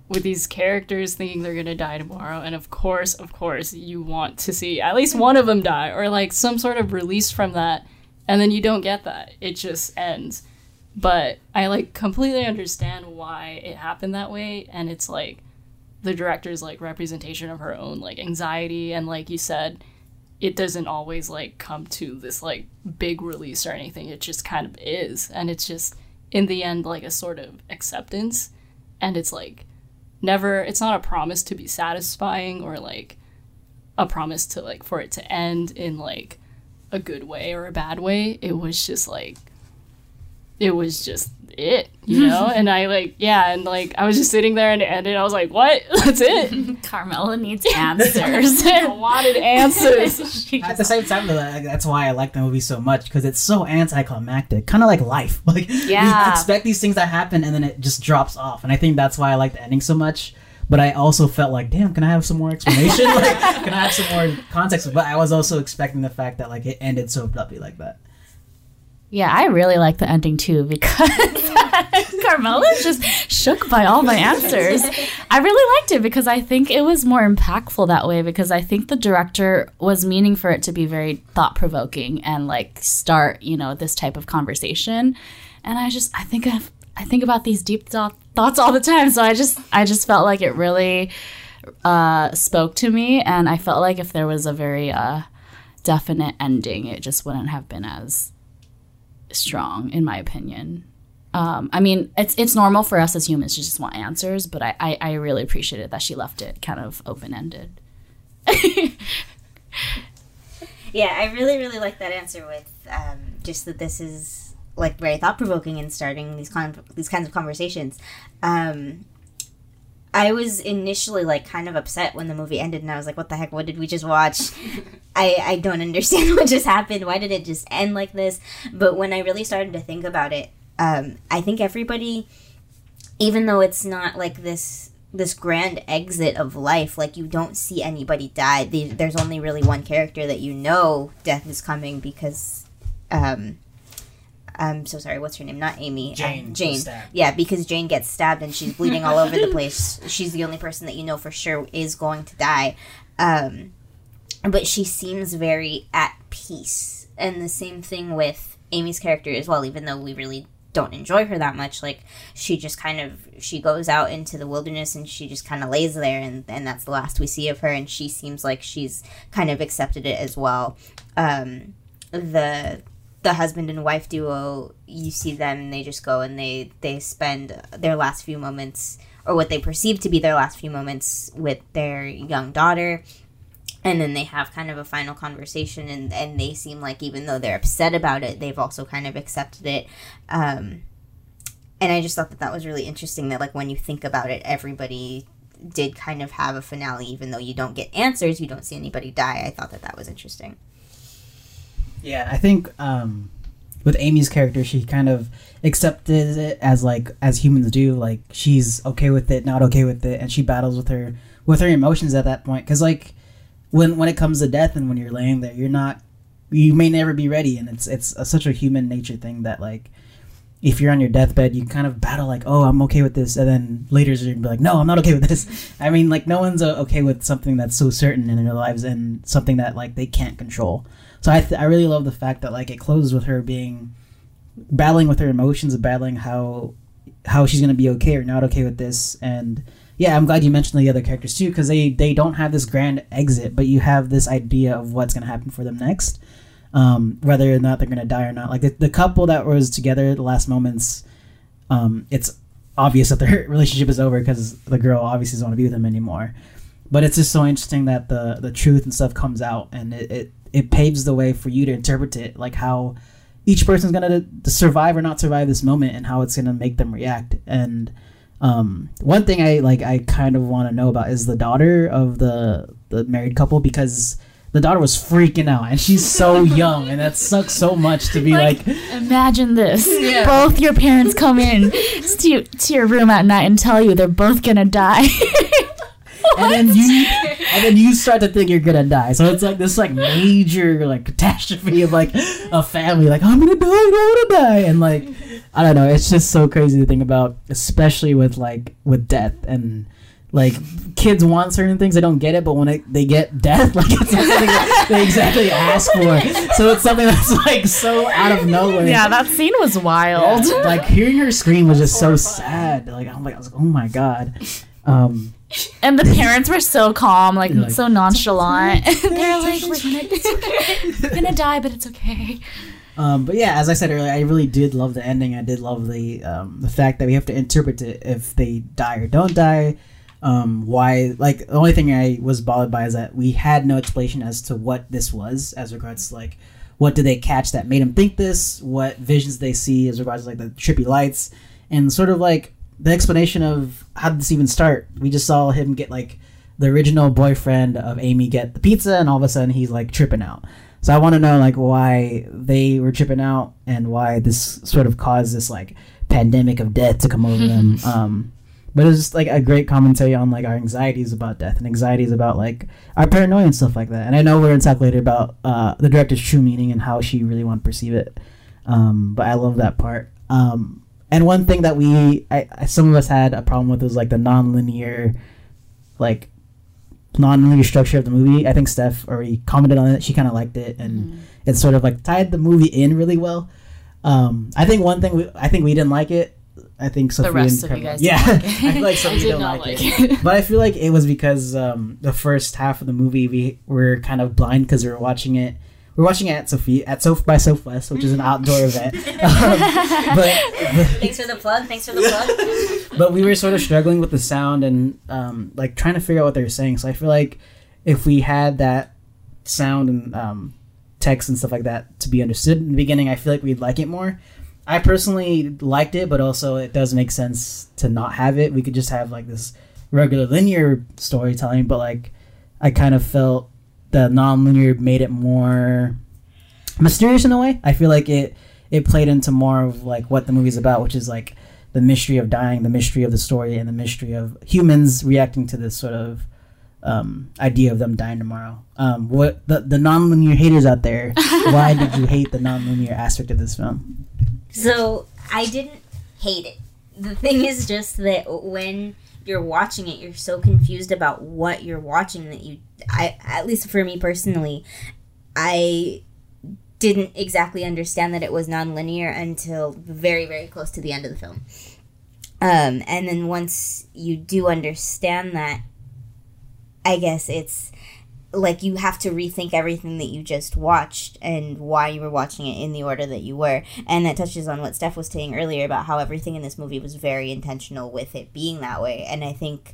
with these characters thinking they're gonna die tomorrow, and of course, of course, you want to see at least one of them die or, like, some sort of release from that, and then you don't get that. It just ends. but I like completely understand why it happened that way, and it's like the director's like representation of her own like anxiety, and like you said, it doesn't always like come to this like big release or anything. It just kind of is, and it's just in the end like a sort of acceptance, and it's like never. It's not a promise to be satisfying or like a promise to like for it to end in like a good way or a bad way. It was just like it was just it, you know? and I like yeah, and like I was just sitting there and it ended. I was like, What? That's it. Carmela needs answers. I wanted answers. At the same time, though, like, that's why I like the movie so much because it's so anticlimactic, kind of like life. Like you Yeah. expect these things to happen, and then it just drops off. And I think that's why I like the ending so much. But I also felt like, damn, can I have some more explanation? like, can I have some more context? But I was also expecting the fact that like it ended so abruptly like that. Yeah, I really like the ending too because Carmela's just shook by all my answers. I really liked it because I think it was more impactful that way because I think the director was meaning for it to be very thought provoking and like start, you know, this type of conversation. And I just I think of I think about these deep thought, thoughts all the time. So I just I just felt like it really uh, spoke to me, and I felt like if there was a very uh, definite ending, it just wouldn't have been as strong, in my opinion. Um, I mean, it's it's normal for us as humans to just want answers, but I, I, I really appreciated that she left it kind of open ended. Yeah, I really, really like that answer with um, just that this is like very thought provoking in starting these con- these kinds of conversations. Um, I was initially like kind of upset when the movie ended, and I was like, "What the heck? What did we just watch? I I don't understand what just happened. Why did it just end like this?" But when I really started to think about it, um, I think everybody, even though it's not like this this grand exit of life like you don't see anybody die there's only really one character that you know death is coming because um i'm so sorry what's her name? Not amy Jane um, jane. yeah because jane gets stabbed and she's bleeding all over the place. She's the only person that you know for sure is going to die. Um but she seems very at peace. And the same thing with amy's character as well even though we really don't enjoy her that much like she just kind of she goes out into the wilderness and she just kind of lays there and, and that's the last we see of her and she seems like she's kind of accepted it as well. Um the the husband and wife duo you see them they just go and they they spend their last few moments or what they perceive to be their last few moments with their young daughter. And then they have kind of a final conversation and, and they seem like even though they're upset about it they've also kind of accepted it. Um, and i just thought that that was really interesting that like when you think about it everybody did kind of have a finale even though you don't get answers you don't see anybody die. I thought that that was interesting Yeah, I think um, with Amy's character, she kind of accepted it as like as humans do. Like she's okay with it, not okay with it, and she battles with her with her emotions at that point. Because like when when it comes to death and when you're laying there, you're not you may never be ready, and it's it's a, such a human nature thing that like if you're on your deathbed, you kind of battle like, oh, I'm okay with this, and then later you're gonna be like, no, I'm not okay with this. I mean, like no one's uh, okay with something that's so certain in their lives and something that like they can't control. So I, th- I really love the fact that like it closes with her being battling with her emotions and battling how how she's gonna be okay or not okay with this. And yeah, I'm glad you mentioned the other characters too because they they don't have this grand exit, but you have this idea of what's gonna happen for them next, um, whether or not they're gonna die or not. Like the, the couple that was together the last moments, um, it's obvious that their relationship is over because the girl obviously doesn't want to be with him anymore. But it's just so interesting that the the truth and stuff comes out and it, it it paves the way for you to interpret it like how each person's gonna to survive or not survive this moment and how it's gonna make them react and um, one thing i like i kind of want to know about is the daughter of the the married couple because the daughter was freaking out and she's so young and that sucks so much to be like, Imagine this. Both your parents come in to, to your room at night and tell you they're both gonna die. and then you and then you start to think you're gonna die. So it's like this like major like catastrophe of like a family. Like i'm gonna die i don't wanna die. And like i don't know. It's just so crazy to think about especially with like with death and like kids want certain things they don't get it but when it, they get death like it's something that they exactly ask for. So it's something that's like so out of nowhere. Yeah, that scene was wild. Yeah, like hearing her scream was just so sad. Like i'm like I was like oh my god. Um And the parents were so calm, like, Like, so nonchalant. They're like, we're gonna, we're gonna die, but it's okay. Um, but yeah, as I said earlier, I really did love the ending. I did love the um, the fact that we have to interpret it if they die or don't die. Um, why? Like the only thing I was bothered by is that we had no explanation as to what this was, as regards to like what did they catch that made them think this? What visions they see as regards to like the trippy lights and sort of like the explanation of how did this even start? We just saw him get like the original boyfriend of Amy get the pizza, and all of a sudden he's like tripping out. So I want to know like why they were tripping out and why this sort of caused this like pandemic of death to come over them. Um, but it was just like a great commentary on like our anxieties about death and anxieties about like our paranoia and stuff like that. And I know we're gonna talk later about uh, the director's true meaning and how she really want to perceive it. Um, but I love that part. Um, and one thing that we, I, I- some of us had a problem with was like the non-linear, like non-linear structure of the movie. I think Steph already commented on it. She kind of liked it, and it sort of like tied the movie in really well. Um, I think one thing we, I think we didn't like it. I think Sophia rest and of you guys yeah, like. I feel like some did didn't not like like it. it. but I feel like it was because um, the first half of the movie we were kind of blind because we were watching it. We were watching it at Sophie at Soph by Southwest, which is an outdoor event. Um, but, but Thanks for the plug. Thanks for the plug. but we were sort of struggling with the sound and um, like trying to figure out what they were saying. So I feel like if we had that sound and um, text and stuff like that to be understood in the beginning, I feel like we'd like it more. I personally liked it, but also it does make sense to not have it. We could just have like this regular linear storytelling, but like I kind of felt the non-linear made it more mysterious in a way. I feel like it it played into more of like what the movie's about, which is like the mystery of dying, the mystery of the story, and the mystery of humans reacting to this sort of um, idea of them dying tomorrow. Um, what the the non-linear haters out there? why did you hate the non-linear aspect of this film? So I didn't hate it. The thing is just that when you're watching it, you're so confused about what you're watching that you, I at least for me personally, I didn't exactly understand that it was nonlinear until very very close to the end of the film. Um, and then once you do understand that, I guess it's like you have to rethink everything that you just watched and why you were watching it in the order that you were. And that touches on what Steph was saying earlier about how everything in this movie was very intentional with it being that way. And I think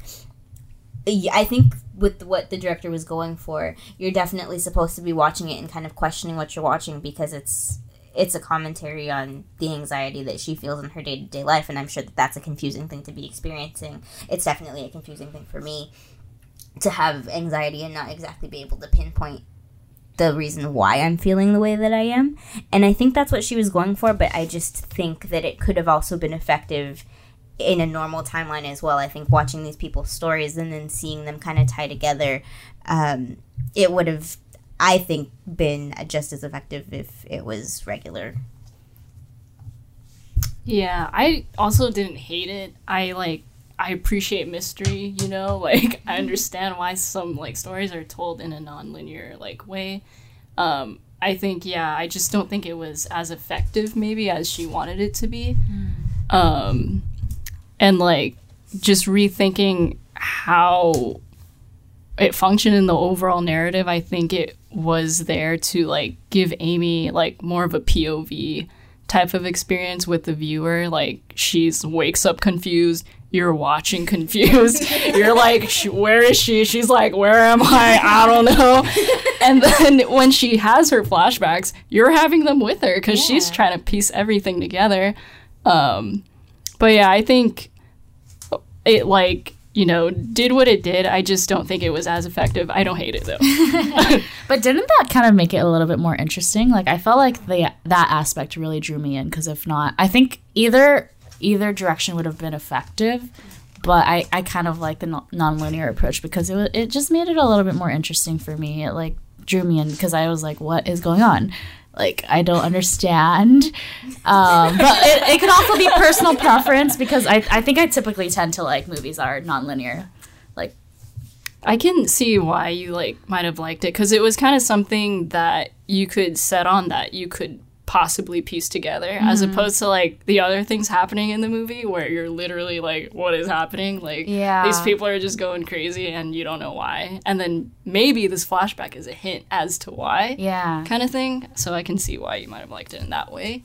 I think with what the director was going for, you're definitely supposed to be watching it and kind of questioning what you're watching because it's it's a commentary on the anxiety that she feels in her day-to-day life and i'm sure that that's a confusing thing to be experiencing it's definitely a confusing thing for me to have anxiety and not exactly be able to pinpoint the reason why I'm feeling the way that I am. And I think that's what she was going for, but I just think that it could have also been effective in a normal timeline as well. I think watching these people's stories and then seeing them kind of tie together, um, it would have, I think, been just as effective if it was regular. Yeah, I also didn't hate it. I like I appreciate mystery, you know? Like I understand why some like stories are told in a non-linear like way. Um I think yeah, I just don't think it was as effective maybe as she wanted it to be. Um and like just rethinking how it functioned in the overall narrative, I think it was there to like give Amy like more of a POV type of experience with the viewer. Like she's wakes up confused, you're watching confused. you're like, where is she? She's like, where am I? I don't know. and then when she has her flashbacks, you're having them with her because she's trying to piece everything together. Um, but yeah, I think it like you know did what it did. I just don't think it was as effective. I don't hate it though. But didn't that kind of make it a little bit more interesting? Like I felt like the that aspect really drew me in because if not, I think either either direction would have been effective. But I, I kind of like the non- nonlinear approach because it wa- it just made it a little bit more interesting for me. It like drew me in because I was like, what is going on? Like I don't understand. Um, but it, it could also be personal preference because I, I think I typically tend to like movies that are nonlinear. Like, I can see why you like might have liked it because it was kind of something that you could set on that you could possibly piece together as mm-hmm. opposed to like the other things happening in the movie where you're literally like what is happening like Yeah. these people are just going crazy and you don't know why and then maybe this flashback is a hint as to why Yeah. kind of thing so I can see why you might have liked it in that way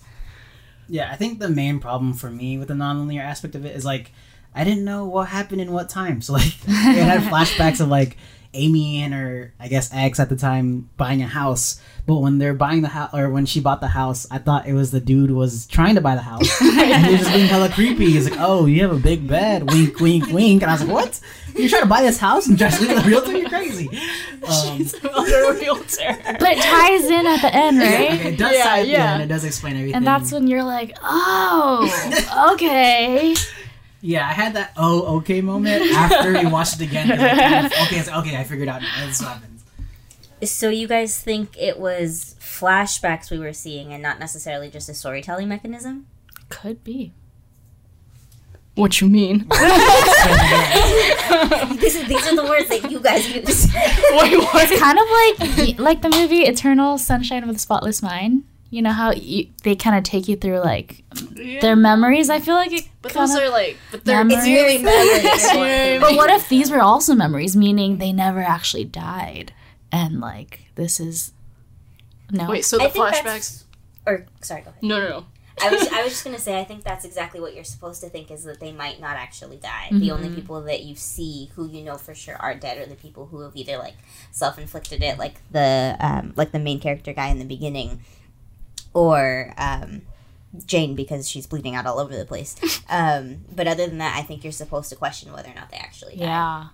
Yeah, I think the main problem for me with the nonlinear aspect of it is like I didn't know what happened in what time. So like it had flashbacks of like Amy and her I guess ex at the time buying a house. But when they're buying the house or when she bought the house, I thought it was the dude was trying to buy the house. and he was just being hella creepy. He's like, Oh, you have a big bed, wink, wink, wink. And I was like, What? You're trying to buy this house and just leave it a realtor? You're crazy. Um, Another realtor. But it ties in at the end, right? okay, it does Yeah, tie yeah. end, it does explain everything. And that's when you're like, oh, okay. Yeah, I had that oh okay moment after we watched it again. I kind of- okay, it's, okay, I figured out now. This happens. So you guys think it was flashbacks we were seeing and not necessarily just a storytelling mechanism? Could be. what you mean these, are, these are the words that you guys use. Wait, what? Kind of like like the movie Eternal Sunshine of the Spotless Mind. You know how you, they kind of take you through like their memories. I feel like it. But kinda- those are like, but they're Memories. it's really It's memories. But what if these were also memories, meaning they never actually died, and like this is no. Wait, so the think flashbacks? Or sorry, go ahead. No, no, no. I was I was just gonna say I think that's exactly what you're supposed to think is that they might not actually die. The only people that you see who you know for sure are dead are the people who have either like self inflicted it, like the um, like the main character guy in the beginning, or um, Jane because she's bleeding out all over the place. Um, but other than that, I think you're supposed to question whether or not they actually die. Yeah.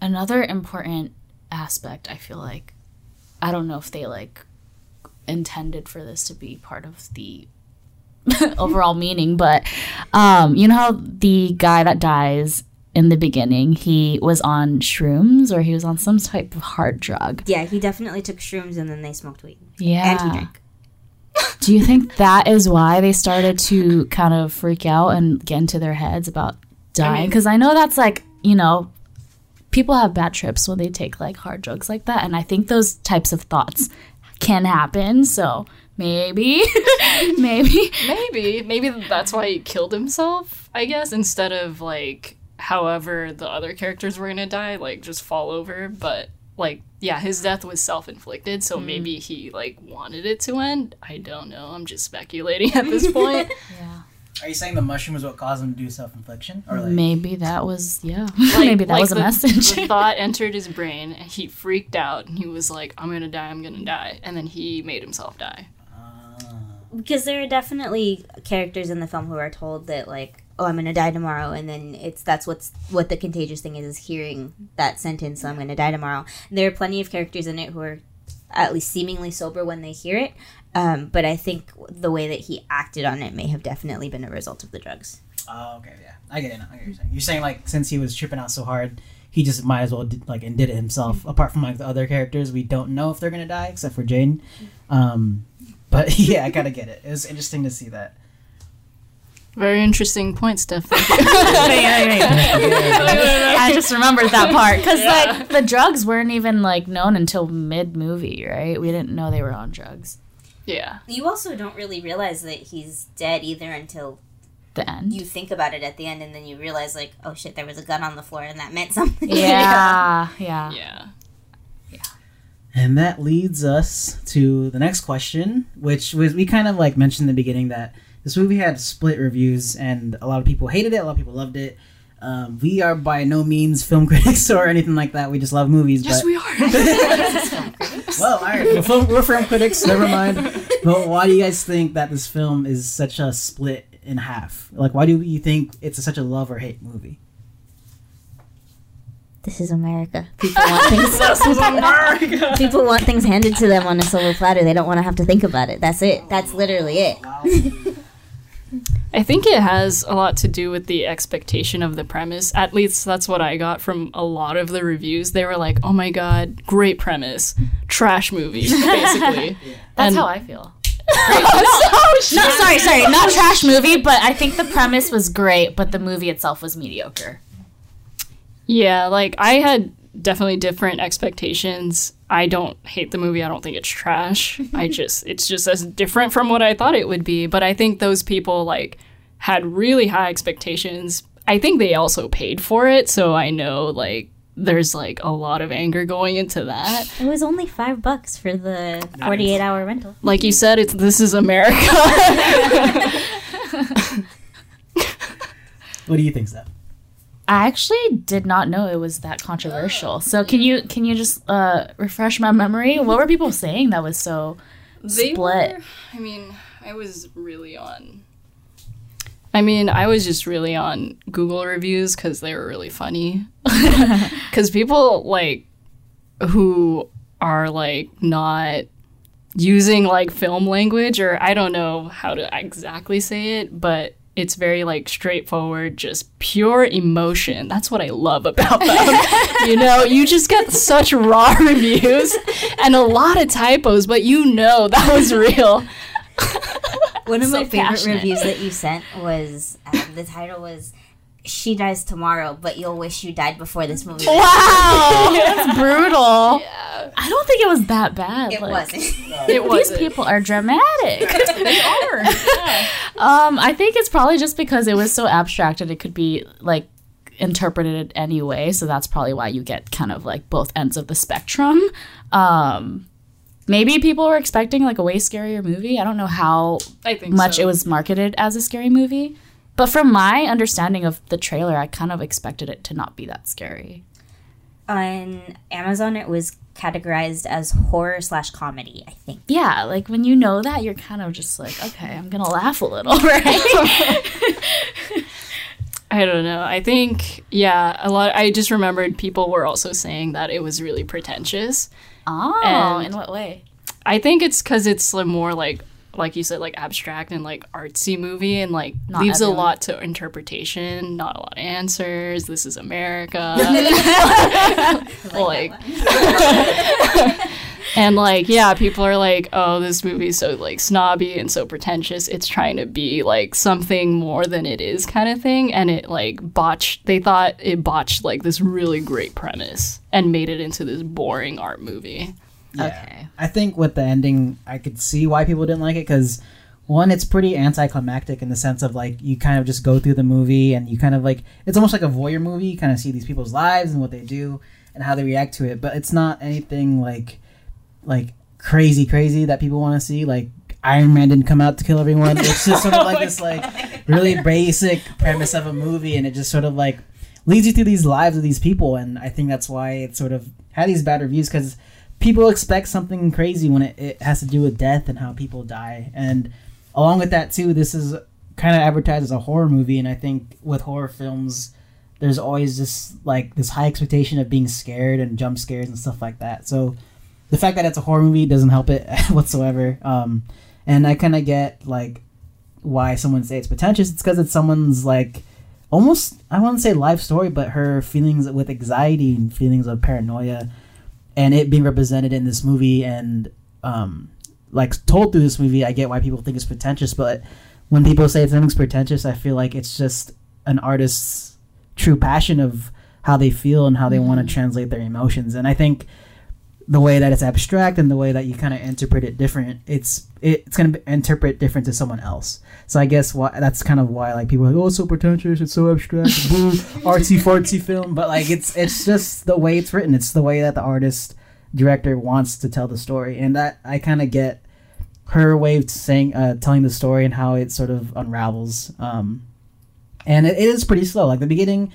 Another important aspect, I feel like, I don't know if they like intended for this to be part of the overall meaning, but um, you know how the guy that dies in the beginning, he was on shrooms or he was on some type of hard drug. Yeah, he definitely took shrooms and then they smoked weed Yeah. and he drank. Do you think that is why they started to kind of freak out and get into their heads about dying? mean- Because I, know that's like, you know, people have bad trips when they take like hard drugs like that. And I think those types of thoughts can happen. So maybe, maybe. Maybe, maybe that's why he killed himself. I guess instead of like, however the other characters were gonna die, like just fall over. But like, yeah, his death was self-inflicted, so mm-hmm. maybe he like wanted it to end. I don't know. I'm just speculating at this point. Yeah. Are you saying the mushroom is what caused him to do self infliction, or like Maybe that was, yeah. Like- maybe that like was a message. The thought entered his brain, and he freaked out, and he was like, "I'm gonna die. I'm gonna die," and then he made himself die. Ah. because there are definitely characters in the film who are told that like oh i'm gonna die tomorrow and then it's that's what's what the contagious thing is is hearing that sentence so i'm gonna die tomorrow there are plenty of characters in it who are at least seemingly sober when they hear it um, but i think the way that he acted on it may have definitely been a result of the drugs Oh, okay, yeah, I get it. Now. I get you're saying. You're saying like since he was tripping out so hard, he just might as well did, like and did it himself. Apart from like the other characters, we don't know if they're gonna die except for Jane. Um, but yeah, I gotta get it. It was interesting to see that. Very interesting point, Steph. I just remembered that part because Yeah. like the drugs weren't even like known until mid movie, right? We didn't know they were on drugs. yeah. you also don't really realize that he's dead either until The end. you think about it at the end and then you realize like oh shit there was a gun on the floor and that meant something Yeah, yeah, yeah. Yeah. And that leads us to the next question, which was we kind of like mentioned in the beginning that this movie had split reviews, and a lot of people hated it, a lot of people loved it. Um, we are by no means film critics or anything like that. We just love movies. Yes, but, we are. well, all right, we're film, we're film critics. Never mind. But why do you guys think that this film is such a split in half? Like, why do you think it's such a love or hate movie? this is america people want things people want things handed to them on a silver platter they don't want to have to think about it that's it that's literally it I think it has a lot to do with the expectation of the premise. At least that's what I got from a lot of the reviews. They were like, "Oh my god, great premise, trash movie." Basically, That's And- how I feel. no, sorry, sorry, not trash movie, but I think the premise was great, but the movie itself was mediocre. Yeah, like I had definitely different expectations. I don't hate the movie. I don't think it's trash. I just it's just as different from what I thought it would be. But I think those people like had really high expectations. I think they also paid for it, so I know like there's like a lot of anger going into that. It was only five bucks for the forty-eight hour rental. Like you said, it's this is America. What do you think, Steph? I actually did not know it was that controversial. So can you can you just uh, refresh my memory? What were people saying that was so They split? were- I mean, I was really on. I mean, I was just really on Google reviews because they were really funny. Because people like who are like not using like film language, or I don't know how to exactly say it, but it's very like straightforward, just pure emotion. That's what I love about them. you know, you just get such raw reviews and a lot of typos, but you know that was real. One of So my favorite passionate. reviews that you sent was um, the title was "She dies tomorrow, but you'll wish you died before this movie." Wow, that's brutal. Yeah. I don't think it was that bad. It like- wasn't. It These was people are dramatic. They are. um, I think it's probably just because it was so abstract and it could be like interpreted anyway. So that's probably why you get kind of like both ends of the spectrum. Um, maybe people were expecting like a way scarier movie. I don't know how I think much so. it was marketed as a scary movie. But from my understanding of the trailer, I kind of expected it to not be that scary. On Amazon, it was categorized as horror slash comedy. I think. Yeah, like when you know that, you're kind of just like, okay, I'm gonna laugh a little, right? I don't know. I think yeah, a lot. I just remembered people were also saying that it was really pretentious. oh, And- in what way? I think it's because it's more like like you said, like abstract and like artsy movie, and like Not leaves everyone. a lot to interpretation. Not a lot of answers. This is America. like and like yeah people are like oh this movie's so like snobby and so pretentious it's trying to be like something more than it is kind of thing and it like botched they thought it botched like this really great premise and made it into this boring art movie Yeah. Okay. I think with the ending, I could see why people didn't like it because one, it's pretty anticlimactic in the sense of like you kind of just go through the movie and you kind of like it's almost like a voyeur movie. You kind of see these people's lives and what they do and how they react to it, but it's not anything like like crazy crazy that people want to see. Like Iron Man didn't come out to kill everyone. It's just sort of like oh this like really basic premise of a movie, and it just sort of like leads you through these lives of these people, and I think that's why it sort of had these bad reviews because people expect something crazy when it, it has to do with death and how people die, and along with that too, this is kind of advertised as a horror movie, and I think with horror films. There's always this like this high expectation of being scared and jump scares and stuff like that. So the fact that it's a horror movie doesn't help it whatsoever. Um, and I kind of get like why someone say it's pretentious. It's because it's someone's like almost I wouldn't say life story, but her feelings with anxiety and feelings of paranoia, and it being represented in this movie and um, like told through this movie. I get why people think it's pretentious, but when people say something's pretentious, I feel like it's just an artist's true passion of how they feel and how they want to translate their emotions. And I think the way that it's abstract and the way that you kind of interpret it different, it's it's gonna interpret different to someone else. So I guess why that's kind of why like people are like oh it's so pretentious, it's so abstract, boo, artsy fartsy film. But like it's it's just the way it's written. It's the way that the artist director wants to tell the story, and that I kind of get her way of saying uh, telling the story and how it sort of unravels. Um, and it, it is pretty slow. Like the beginning,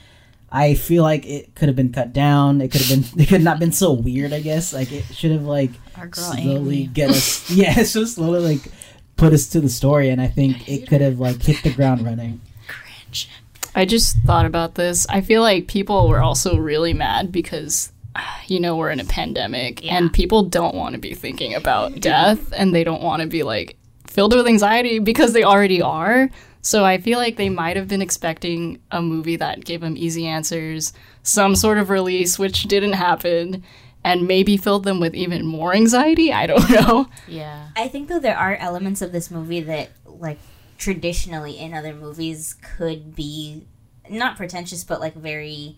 I feel like it could have been cut down. It could have been. It could not been so weird. I guess like it should have like slowly Amy. get us. yeah, it's just slowly like put us to the story, and I think it could have like hit the ground running. Cringe. I just thought about this. I feel like people were also really mad because, you know, we're in a pandemic and people don't want to be thinking about death and they don't want to be like filled with anxiety because they already are. So I feel like they might have been expecting a movie that gave them easy answers, some sort of release, which didn't happen, and maybe filled them with even more anxiety. I don't know. Yeah. I think though there are elements of this movie that like traditionally in other movies could be not pretentious but like very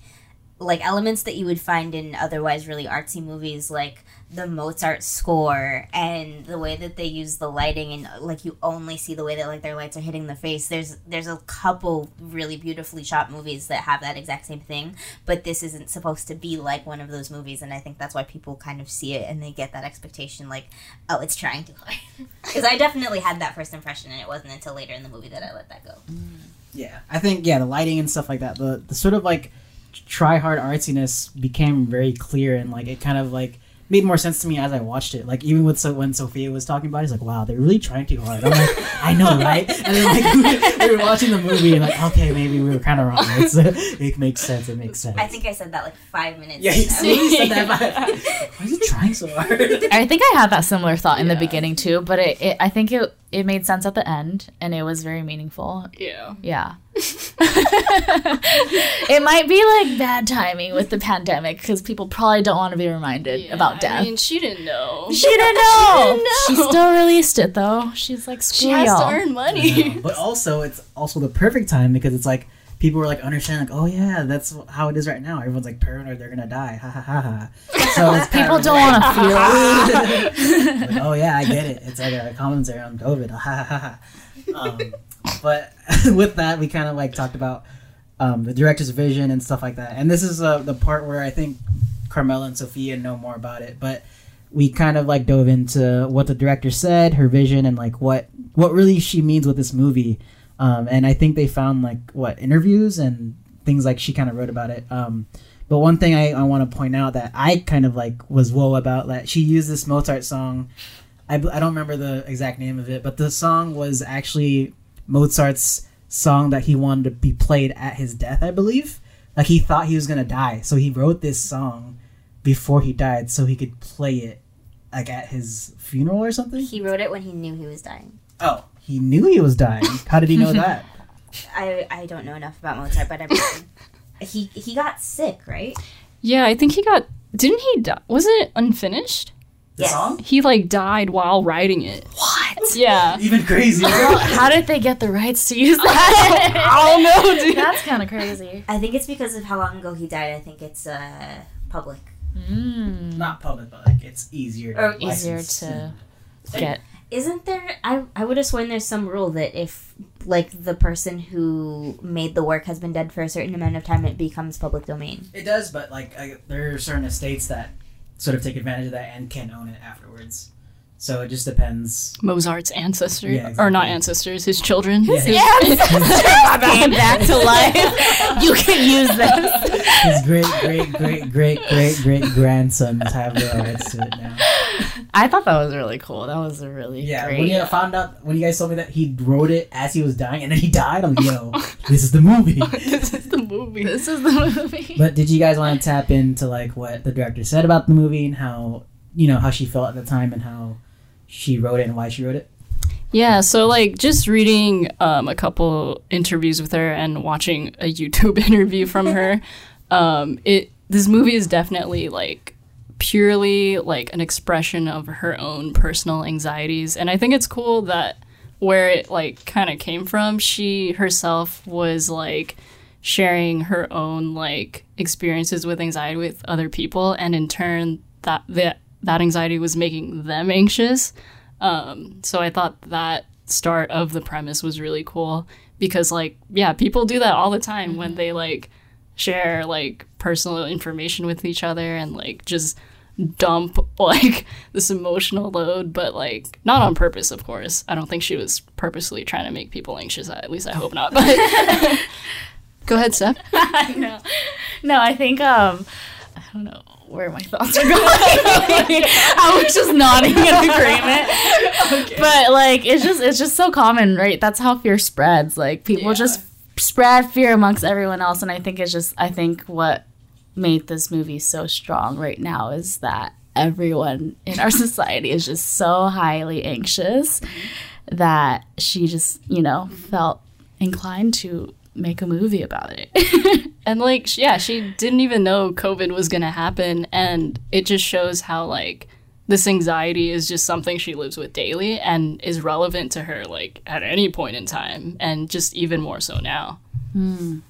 like elements that you would find in otherwise really artsy movies like the Mozart score and the way that they use the lighting and like you only see the way that like their lights are hitting the face. There's there's a couple really beautifully shot movies that have that exact same thing but this isn't supposed to be like one of those movies and I think that's why people kind of see it and they get that expectation like oh it's trying too hard because I definitely had that first impression and it wasn't until later in the movie that I let that go. Yeah, I think yeah, the lighting and stuff like that, the the sort of like try hard artsiness became very clear and like it kind of like made more sense to me as I watched it. Like even with so when Sophia was talking about it, it's like wow, they're really trying too hard. I'm like, I know, right? And then like we were watching the movie and like okay, maybe we were kind of wrong. It's, it makes sense. It makes sense. I think I said that like five minutes yeah, you ago. said that. But why is he trying so hard? I think I had that similar thought in the beginning too, but it, it I think it it made sense at the end and it was very meaningful. Yeah. Yeah. it might be like bad timing with the pandemic because people probably don't want to be reminded Yeah, about death. I mean, she didn't know. she didn't know. she didn't know. She still released it though. She's like, screw She has y'all. to earn money. but also it's also the perfect time because it's like people were like understanding like oh yeah that's how it is right now. Everyone's like paranoid they're gonna die. Ha ha ha ha. So People don't want to feel like, oh yeah I get it. It's like a commentary on COVID. Ha ha ha ha. Um, but with that we kind of like talked about um, the director's vision and stuff like that. And this is uh, the part where I think Carmela and Sophia know more about it but we kind of like dove into what the director said, her vision, and like what what really she means with this movie. Um, and I think they found like what interviews and things like she kind of wrote about it. Um, but one thing I, I want to point out that I kind of like was whoa about that she used this Mozart song. I, I don't remember the exact name of it, but the song was actually Mozart's song that he wanted to be played at his death, I believe. Like he thought he was gonna die, so he wrote this song before he died so he could play it like at his funeral or something. He wrote it when he knew he was dying. Oh, he knew he was dying. How did he know that? I I don't know enough about Mozart, but everything. he he got sick, right? yeah, I think he got. Didn't he die? Was it unfinished? The Yes. song? He like died while writing it. What? Yeah. Even crazier. How did they get the rights to use that? I don't know, dude. That's kind of crazy. I think it's because of how long ago he died. I think it's uh public. Mm. Not public, but like it's easier to Or Easier license to get. Isn't there? I I would have sworn there's some rule that if like the person who made the work has been dead for a certain amount of time, it becomes public domain. It does, but like I, there are certain estates that sort of take advantage of that and can own it afterwards. So it just depends. Mozart's ancestors, Yeah, or not ancestors, his children. Yeah, his- came back to life. You can use this. His great, great, great, great, great, great grandsons have the rights to it now. I thought that was really cool. That was a really Yeah, great. when you found out when you guys told me that he wrote it as he was dying and then he died, I'm like, yo, this is the movie. this is the movie. This is the movie. But did you guys want to tap into like what the director said about the movie and how you know how she felt at the time and how she wrote it and why she wrote it? Yeah, so like just reading um, a couple interviews with her and watching a YouTube interview from her, um, it this movie is definitely like purely like an expression of her own personal anxieties, and I think it's cool that where it like kind of came from, she herself was like sharing her own like experiences with anxiety with other people, and in turn that that that anxiety was making them anxious. Um, so I thought that start of the premise was really cool because, like, yeah, people do that all the time when they like share like personal information with each other and like just dump like this emotional load, but like not on purpose, of course. I don't think she was purposely trying to make people anxious. At least I hope not. But go ahead, Steph. Know. No, I think um I don't know where my thoughts are going. I was just nodding in agreement. But like it's just it's just so common, right? That's how fear spreads. Like people Yeah. just spread fear amongst everyone else and I think it's just I think what made this movie so strong right now is that everyone in our society is just so highly anxious that she just, you know, felt inclined to make a movie about it. And like, yeah, she didn't even know COVID was gonna happen, and it just shows how like this anxiety is just something she lives with daily and is relevant to her like at any point in time, and just even more so now. Mm,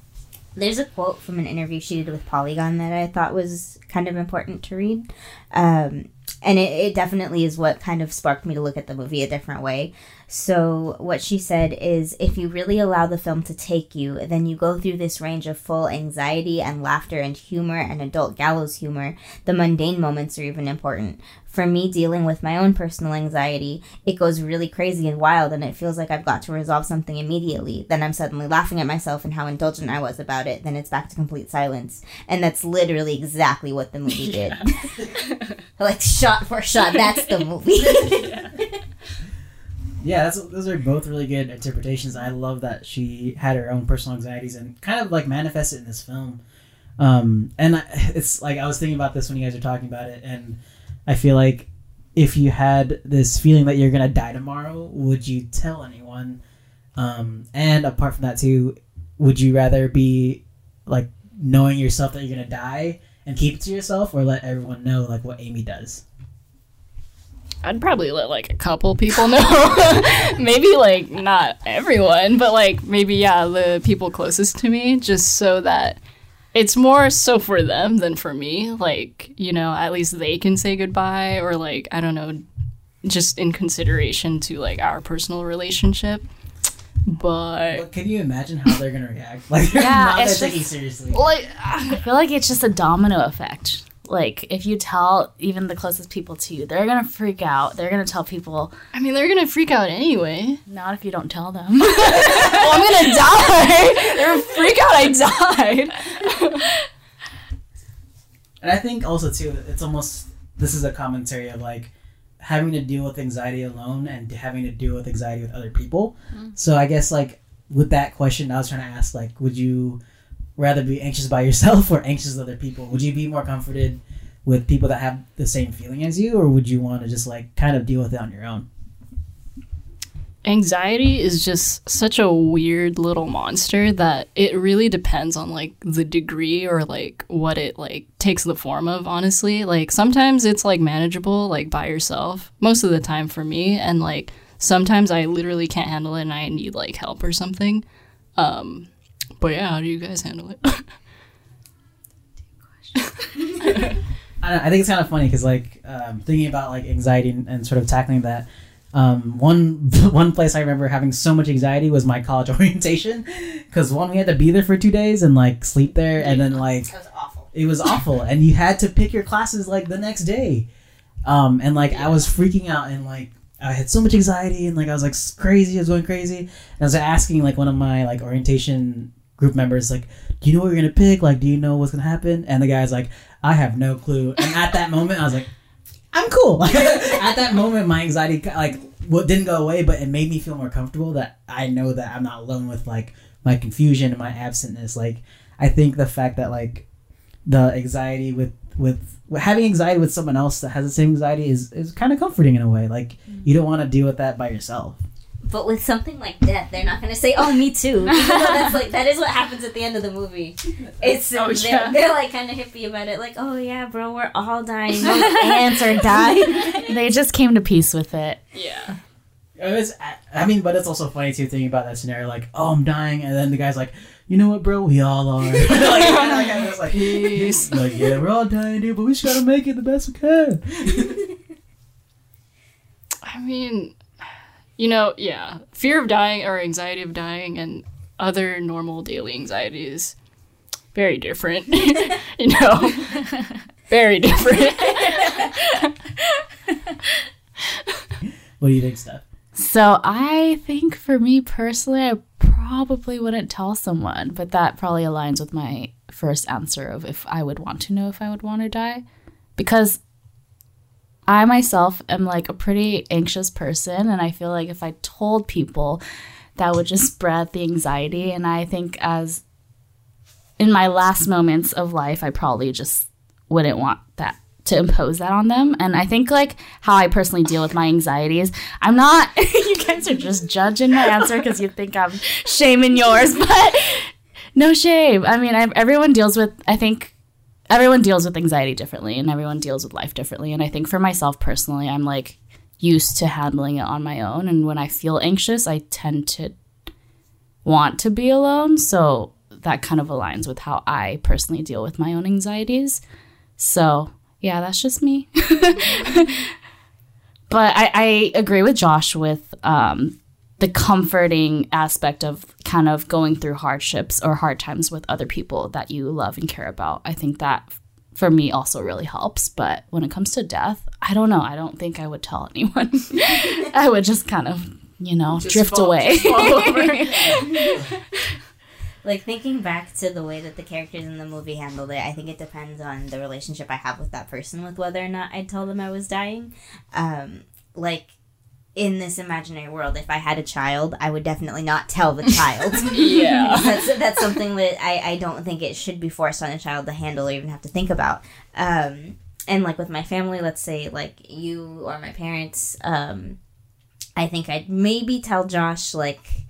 There's a quote from an interview she did with Polygon that I thought was kind of important to read. Um, and it, it definitely is what kind of sparked me to look at the movie a different way. So, what she said is if you really allow the film to take you, then you go through this range of full anxiety and laughter and humor and adult gallows humor. The mundane moments are even important. For me, dealing with my own personal anxiety, it goes really crazy and wild, and it feels like I've got to resolve something immediately. Then I'm suddenly laughing at myself and how indulgent I was about it. Then it's back to complete silence. And that's literally exactly what the movie did. like, shot for shot, that's the movie. Yeah, that's those are both really good interpretations. I love that she had her own personal anxieties and kind of like manifested in this film. Um, and I, it's like I was thinking about this when you guys were talking about it, and I feel like if you had this feeling that you're gonna die tomorrow, would you tell anyone? Um, and apart from that too, would you rather be like knowing yourself that you're gonna die and keep it to yourself, or let everyone know like what Amy does? I'd probably let like a couple people know. maybe like not everyone, but like maybe yeah, the people closest to me, just so that it's more so for them than for me. Like, you know, at least they can say goodbye or like, I don't know, just in consideration to like our personal relationship. But But can you imagine how they're gonna react? Like, Yeah, not that it's taking just- seriously. like I feel like it's just a domino effect. Like if you tell even the closest people to you, they're gonna freak out. They're gonna tell people, I mean, they're gonna freak out anyway. not if you don't tell them. well, oh, I'm gonna die. They're gonna freak out. I died. And I think also too, it's almost this is a commentary of like having to deal with anxiety alone and having to deal with anxiety with other people. Mm. So I guess like with that question, I was trying to ask like, would you rather be anxious by yourself or anxious with other people? Would you be more comforted with people that have the same feeling as you, or would you want to just like kind of deal with it on your own? anxiety is just such a weird little monster that it really depends on like the degree or like what it like takes the form of honestly like sometimes it's like manageable like by yourself most of the time for me and like sometimes i literally can't handle it and i need like help or something um but yeah how do you guys handle it I, I think it's kind of funny because like um, thinking about like anxiety and, and sort of tackling that. Um, one one place I remember having so much anxiety was my college orientation because one we had to be there for two days and like sleep there and then like That was awful. it was awful and you had to pick your classes like the next day um, and like i was freaking out and like i had so much anxiety and like i was like crazy i was going crazy and i was asking like one of my like orientation group members like do you know what you're gonna pick? Like do you know what's gonna happen? And the guy's like i have no clue. And at that moment i was like i'm cool. At that moment my anxiety like what didn't go away but it made me feel more comfortable that i know that i'm not alone with like my confusion and my absentness. Like i think the fact that like the anxiety with with having anxiety with someone else that has the same anxiety is is kind of comforting in a way. Like mm. you don't want to deal with that by yourself. But with something like death, they're not going to say, "Oh, me too." That's like that is what happens at the end of the movie. It's Oh, they're, yeah. they're like kind of hippie about it, like, "Oh yeah, bro, we're all dying. Those ants are dying." they just came to peace with it. yeah It was, I mean, but it's also funny too thinking about that scenario. Like, oh, I'm dying, and then the guy's like, you know what, bro? We all are. like, and it's like, Peace. like, yeah, we're all dying, dude, but we just gotta make it the best we can. I mean, you know, yeah, fear of dying or anxiety of dying and other normal daily anxieties very different. you know, very different. What do you think, Steph? So I think for me personally, I probably wouldn't tell someone, but that probably aligns with my first answer of if I would want to know if I would want to die. Because I myself am like a pretty anxious person, and I feel like if I told people, that would just spread the anxiety. And I think as in my last moments of life, I probably just wouldn't want that to impose that on them. And I think like how I personally deal with my anxieties, I'm not. you guys are just judging my answer because you think I'm shaming yours, but no shame. I mean, I, everyone deals with. I think everyone deals with anxiety differently, and everyone deals with life differently. And I think for myself personally, I'm like used to handling it on my own. And when I feel anxious, I tend to want to be alone. So that kind of aligns with how I personally deal with my own anxieties. So, yeah, that's just me. but I, I agree with Josh with um, the comforting aspect of kind of going through hardships or hard times with other people that you love and care about. I think that for me also really helps. But when it comes to death, I don't know. I don't think I would tell anyone. I would just kind of, you know, Just drift fall- away. just fall over. like thinking back to the way that the characters in the movie handled it, I think it depends on the relationship I have with that person with whether or not I'd tell them I was dying. Um, like in this imaginary world, if I had a child, I would definitely not tell the child. yeah. that's that's something that I, I don't think it should be forced on a child to handle or even have to think about. Um, and like with my family, let's say like you or my parents, um, I think I'd maybe tell Josh like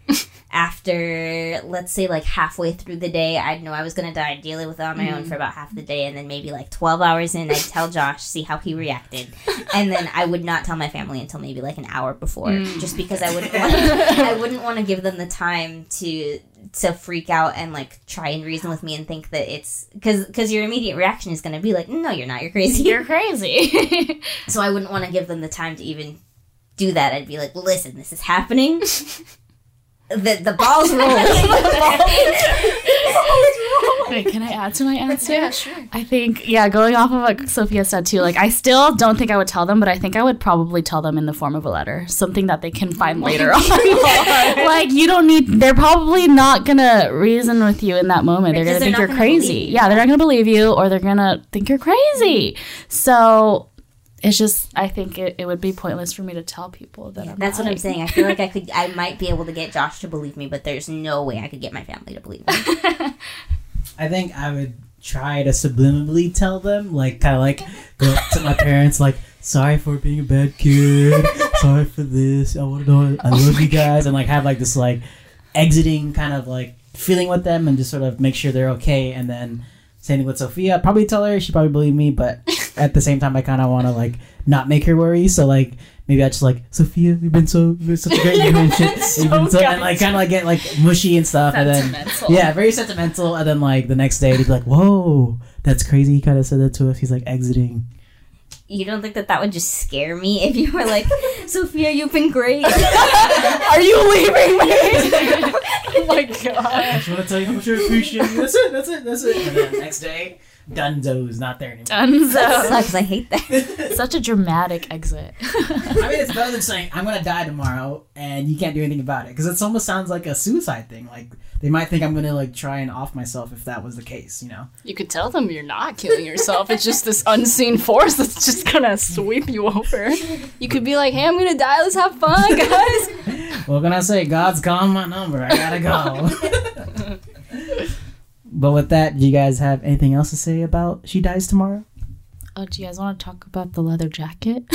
after let's say like halfway through the day, I'd know I was gonna die, deal with it on my own for mm. about half the day, and then maybe like twelve hours in, I'd tell Josh, see how he reacted, and then I would not tell my family until maybe like an hour before, mm. just because I wouldn't want I wouldn't want to give them the time to to freak out and like try and reason with me and think that it's because because your immediate reaction is going to be like no you're not. You're crazy. You're crazy. so i wouldn't want to give them the time to even do that. I'd be like listen this is happening the the ball's rolling Wait, can I add to my answer? Yeah, sure. I think, yeah, going off of what Sophia said too, like, I still don't think I would tell them, but I think I would probably tell them in the form of a letter, something that they can find later on. like, you don't need, they're probably not gonna reason with you in that moment. They're gonna think they're you're gonna crazy. believe you. Yeah, they're not gonna believe you, or they're gonna think you're crazy. So, it's just, I think it, it would be pointless for me to tell people that I'm that's what i'm saying. I feel like i could i might be able to get josh to believe me but there's no way i could get my family to believe me. I think I would try to subliminally tell them, like, kind of like go up to my parents, like, sorry for being a bad kid, sorry for this, I want to know, I oh love you guys, and like have like this like exiting kind of like feeling with them, and just sort of make sure they're okay, and then thing with Sophia. I'd probably tell her she probably believe me, but at the same time, I kind of want to like not make her worry, so like. Maybe I just like Sophia. You've been so you've been such a great you and shit. You've been so, and like kind of like get like mushy and stuff, and then yeah, very sentimental. And then like the next day, they'd be like, "Whoa, that's crazy." He kind of said that to us. He's like exiting. You don't think that that would just scare me if you were like sophia you've been great Are you leaving me? oh my god. I just want to tell you how much I appreciate you. That's it. That's it. That's it. And then next day, Dunzo's not there anymore. Dunzo. sucks i hate that Such a dramatic exit. I mean, it's better than saying I'm gonna die tomorrow and you can't do anything about it because it almost sounds like a suicide thing. Like they might think I'm gonna like try and off myself if that was the case. You know? You could tell them you're not killing yourself. It's just this unseen force that's just gonna sweep you over. You could be like, "Hey, I'm gonna die. Let's have fun, guys." What can I say? God's calling my number. I gotta go. but with that, do you guys have anything else to say about She Dies Tomorrow? Oh, do you guys want to talk about the leather jacket?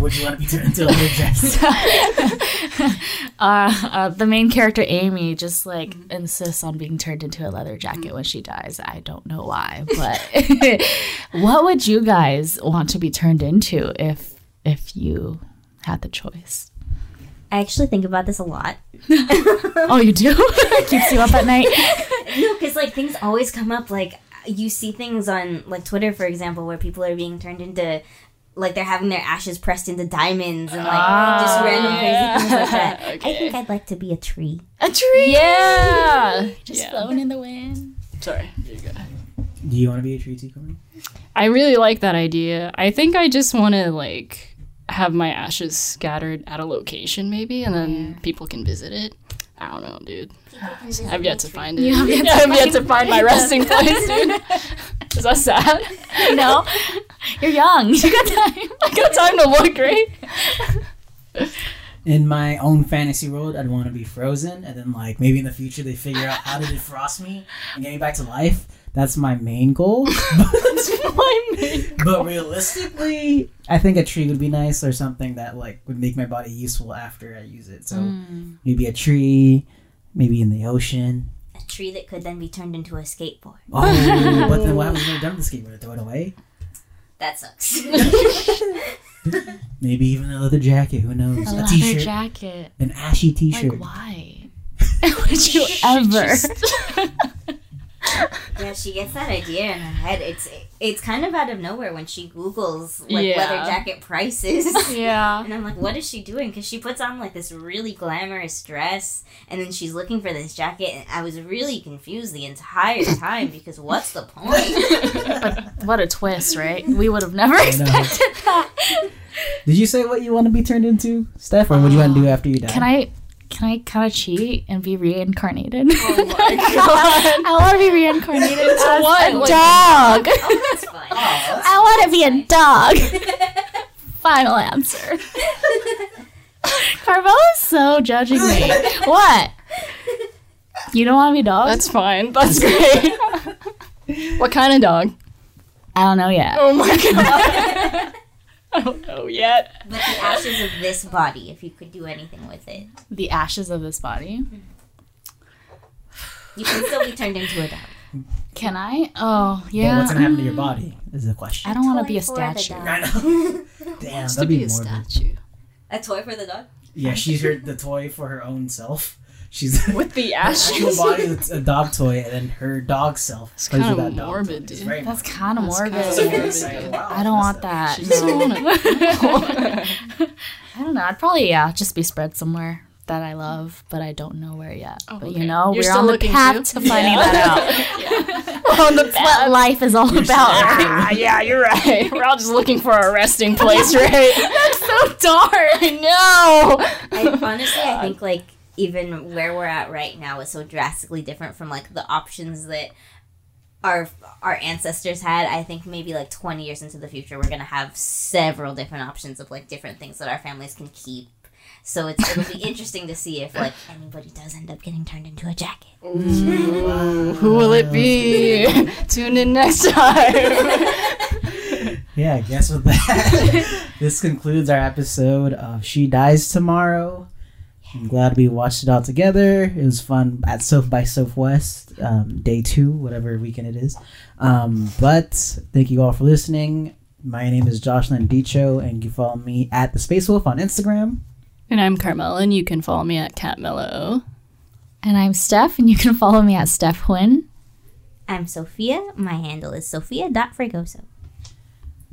Would you want to be turned into a leather jacket? uh, uh, the main character Amy just like insists on being turned into a leather jacket when she dies. I don't know why, but what would you guys want to be turned into if if you had the choice? i actually think about this a lot Oh, you do? Keeps you up at night. No, because like things always come up. Like you see things on like Twitter, for example, where people are being turned into like they're having their ashes pressed into diamonds and like just ah. random crazy things like that. I think I'd like to be a tree. A tree. Yeah. Just Yeah. floating in the wind. Sorry. Here you go. Do you want to be a tree too, Corinne? I really like that idea. I think I just want to like have my ashes scattered at a location maybe and then people can visit it. I don't know, dude. I've yet to find it. have yet to I've yet to find find my resting place, dude. Is that sad? No, you're young. You got time. I got time to look, great. In my own fantasy world, I'd want to be frozen, and then like maybe in the future they figure out how to defrost me and get me back to life. That's my main goal. my main but realistically, I think a tree would be nice or something that like would make my body useful after I use it. So mm. maybe a tree, maybe in the ocean. A tree that could then be turned into a skateboard. Oh, but then what happens when they're done with the skateboard? Throw it away? That sucks. Maybe even a leather jacket. Who knows? A A leather t-shirt, jacket. an ashy t-shirt. why? Would you ever? Yeah, she gets that idea in her head. It's it's kind of out of nowhere when she Google's like Yeah. leather jacket prices. yeah. And I'm like, what is she doing? Because she puts on like this really glamorous dress, and then she's looking for this jacket. And I was really confused the entire time because what's the point? but what a twist, right? We would have never expected that. Did you say what you want to be turned into, Steph, or what do you want to do after you die? Can I? Can I kind of cheat and be reincarnated? Oh my god. I want to be reincarnated as what? a dog. oh, that's fun. I want to be a dog. Final answer. Carmela's so judging me. What? You don't want to be a dog? That's fine. That's great. what kind of dog? I don't know yet. Oh my god. I don't know yet. But the ashes of this body, if you could do anything with it, The ashes of this body. you can still be turned into a dog. Can I? Oh, But yeah. what's gonna happen to your body? Is the question. I don't want to be a statue. I know. Damn, that'd to be, be a morbid. statue. A toy for the dog? Yeah, she's her the toy for her own self. She's With the her ashes. body that's a dog toy, and then her dog self. It's plays kinda with that morbid, toy. Dude. very That's kind of morbid. morbid. morbid. It's wow, I don't want that. She's No. wanna- I don't know. I'd probably yeah, just be spread somewhere that I love, but I don't know where yet. Oh, but okay. you know, You're we're still on the path too? to finding Yeah. that out. on the That's what life is all You're about. snapping. Ah, yeah, you're right. We're all just looking for a resting place, right? That's so dark. I know. I, honestly, I think like even where we're at right now is so drastically different from like the options that our our ancestors had. I think maybe like twenty years into the future, we're gonna have several different options of like different things that our families can keep. So it's it'll be interesting to see if like anybody does end up getting turned into a jacket. Who will it be? Tune in next time. Yeah, I guess with that, this concludes our episode of She Dies Tomorrow. I'm glad we watched it all together. It was fun at South by Southwest, um, day two, whatever weekend it is. Um, but thank you all for listening. My name is Jocelyn Dicho, and you follow me at the Space Wolf on Instagram. and I'm Carmel, and you can follow me at Cat Catmello. And I'm Steph, and you can follow me at Steph Quinn. I'm Sophia. My handle is Sophia.Fregoso.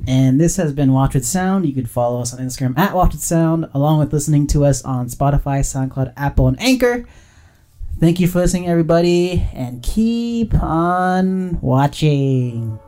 And this has been Watch With Sound. You can follow us on Instagram at Watch With Sound, along with listening to us on Spotify, SoundCloud, Apple, and Anchor. Thank you for listening, everybody, and keep on watching.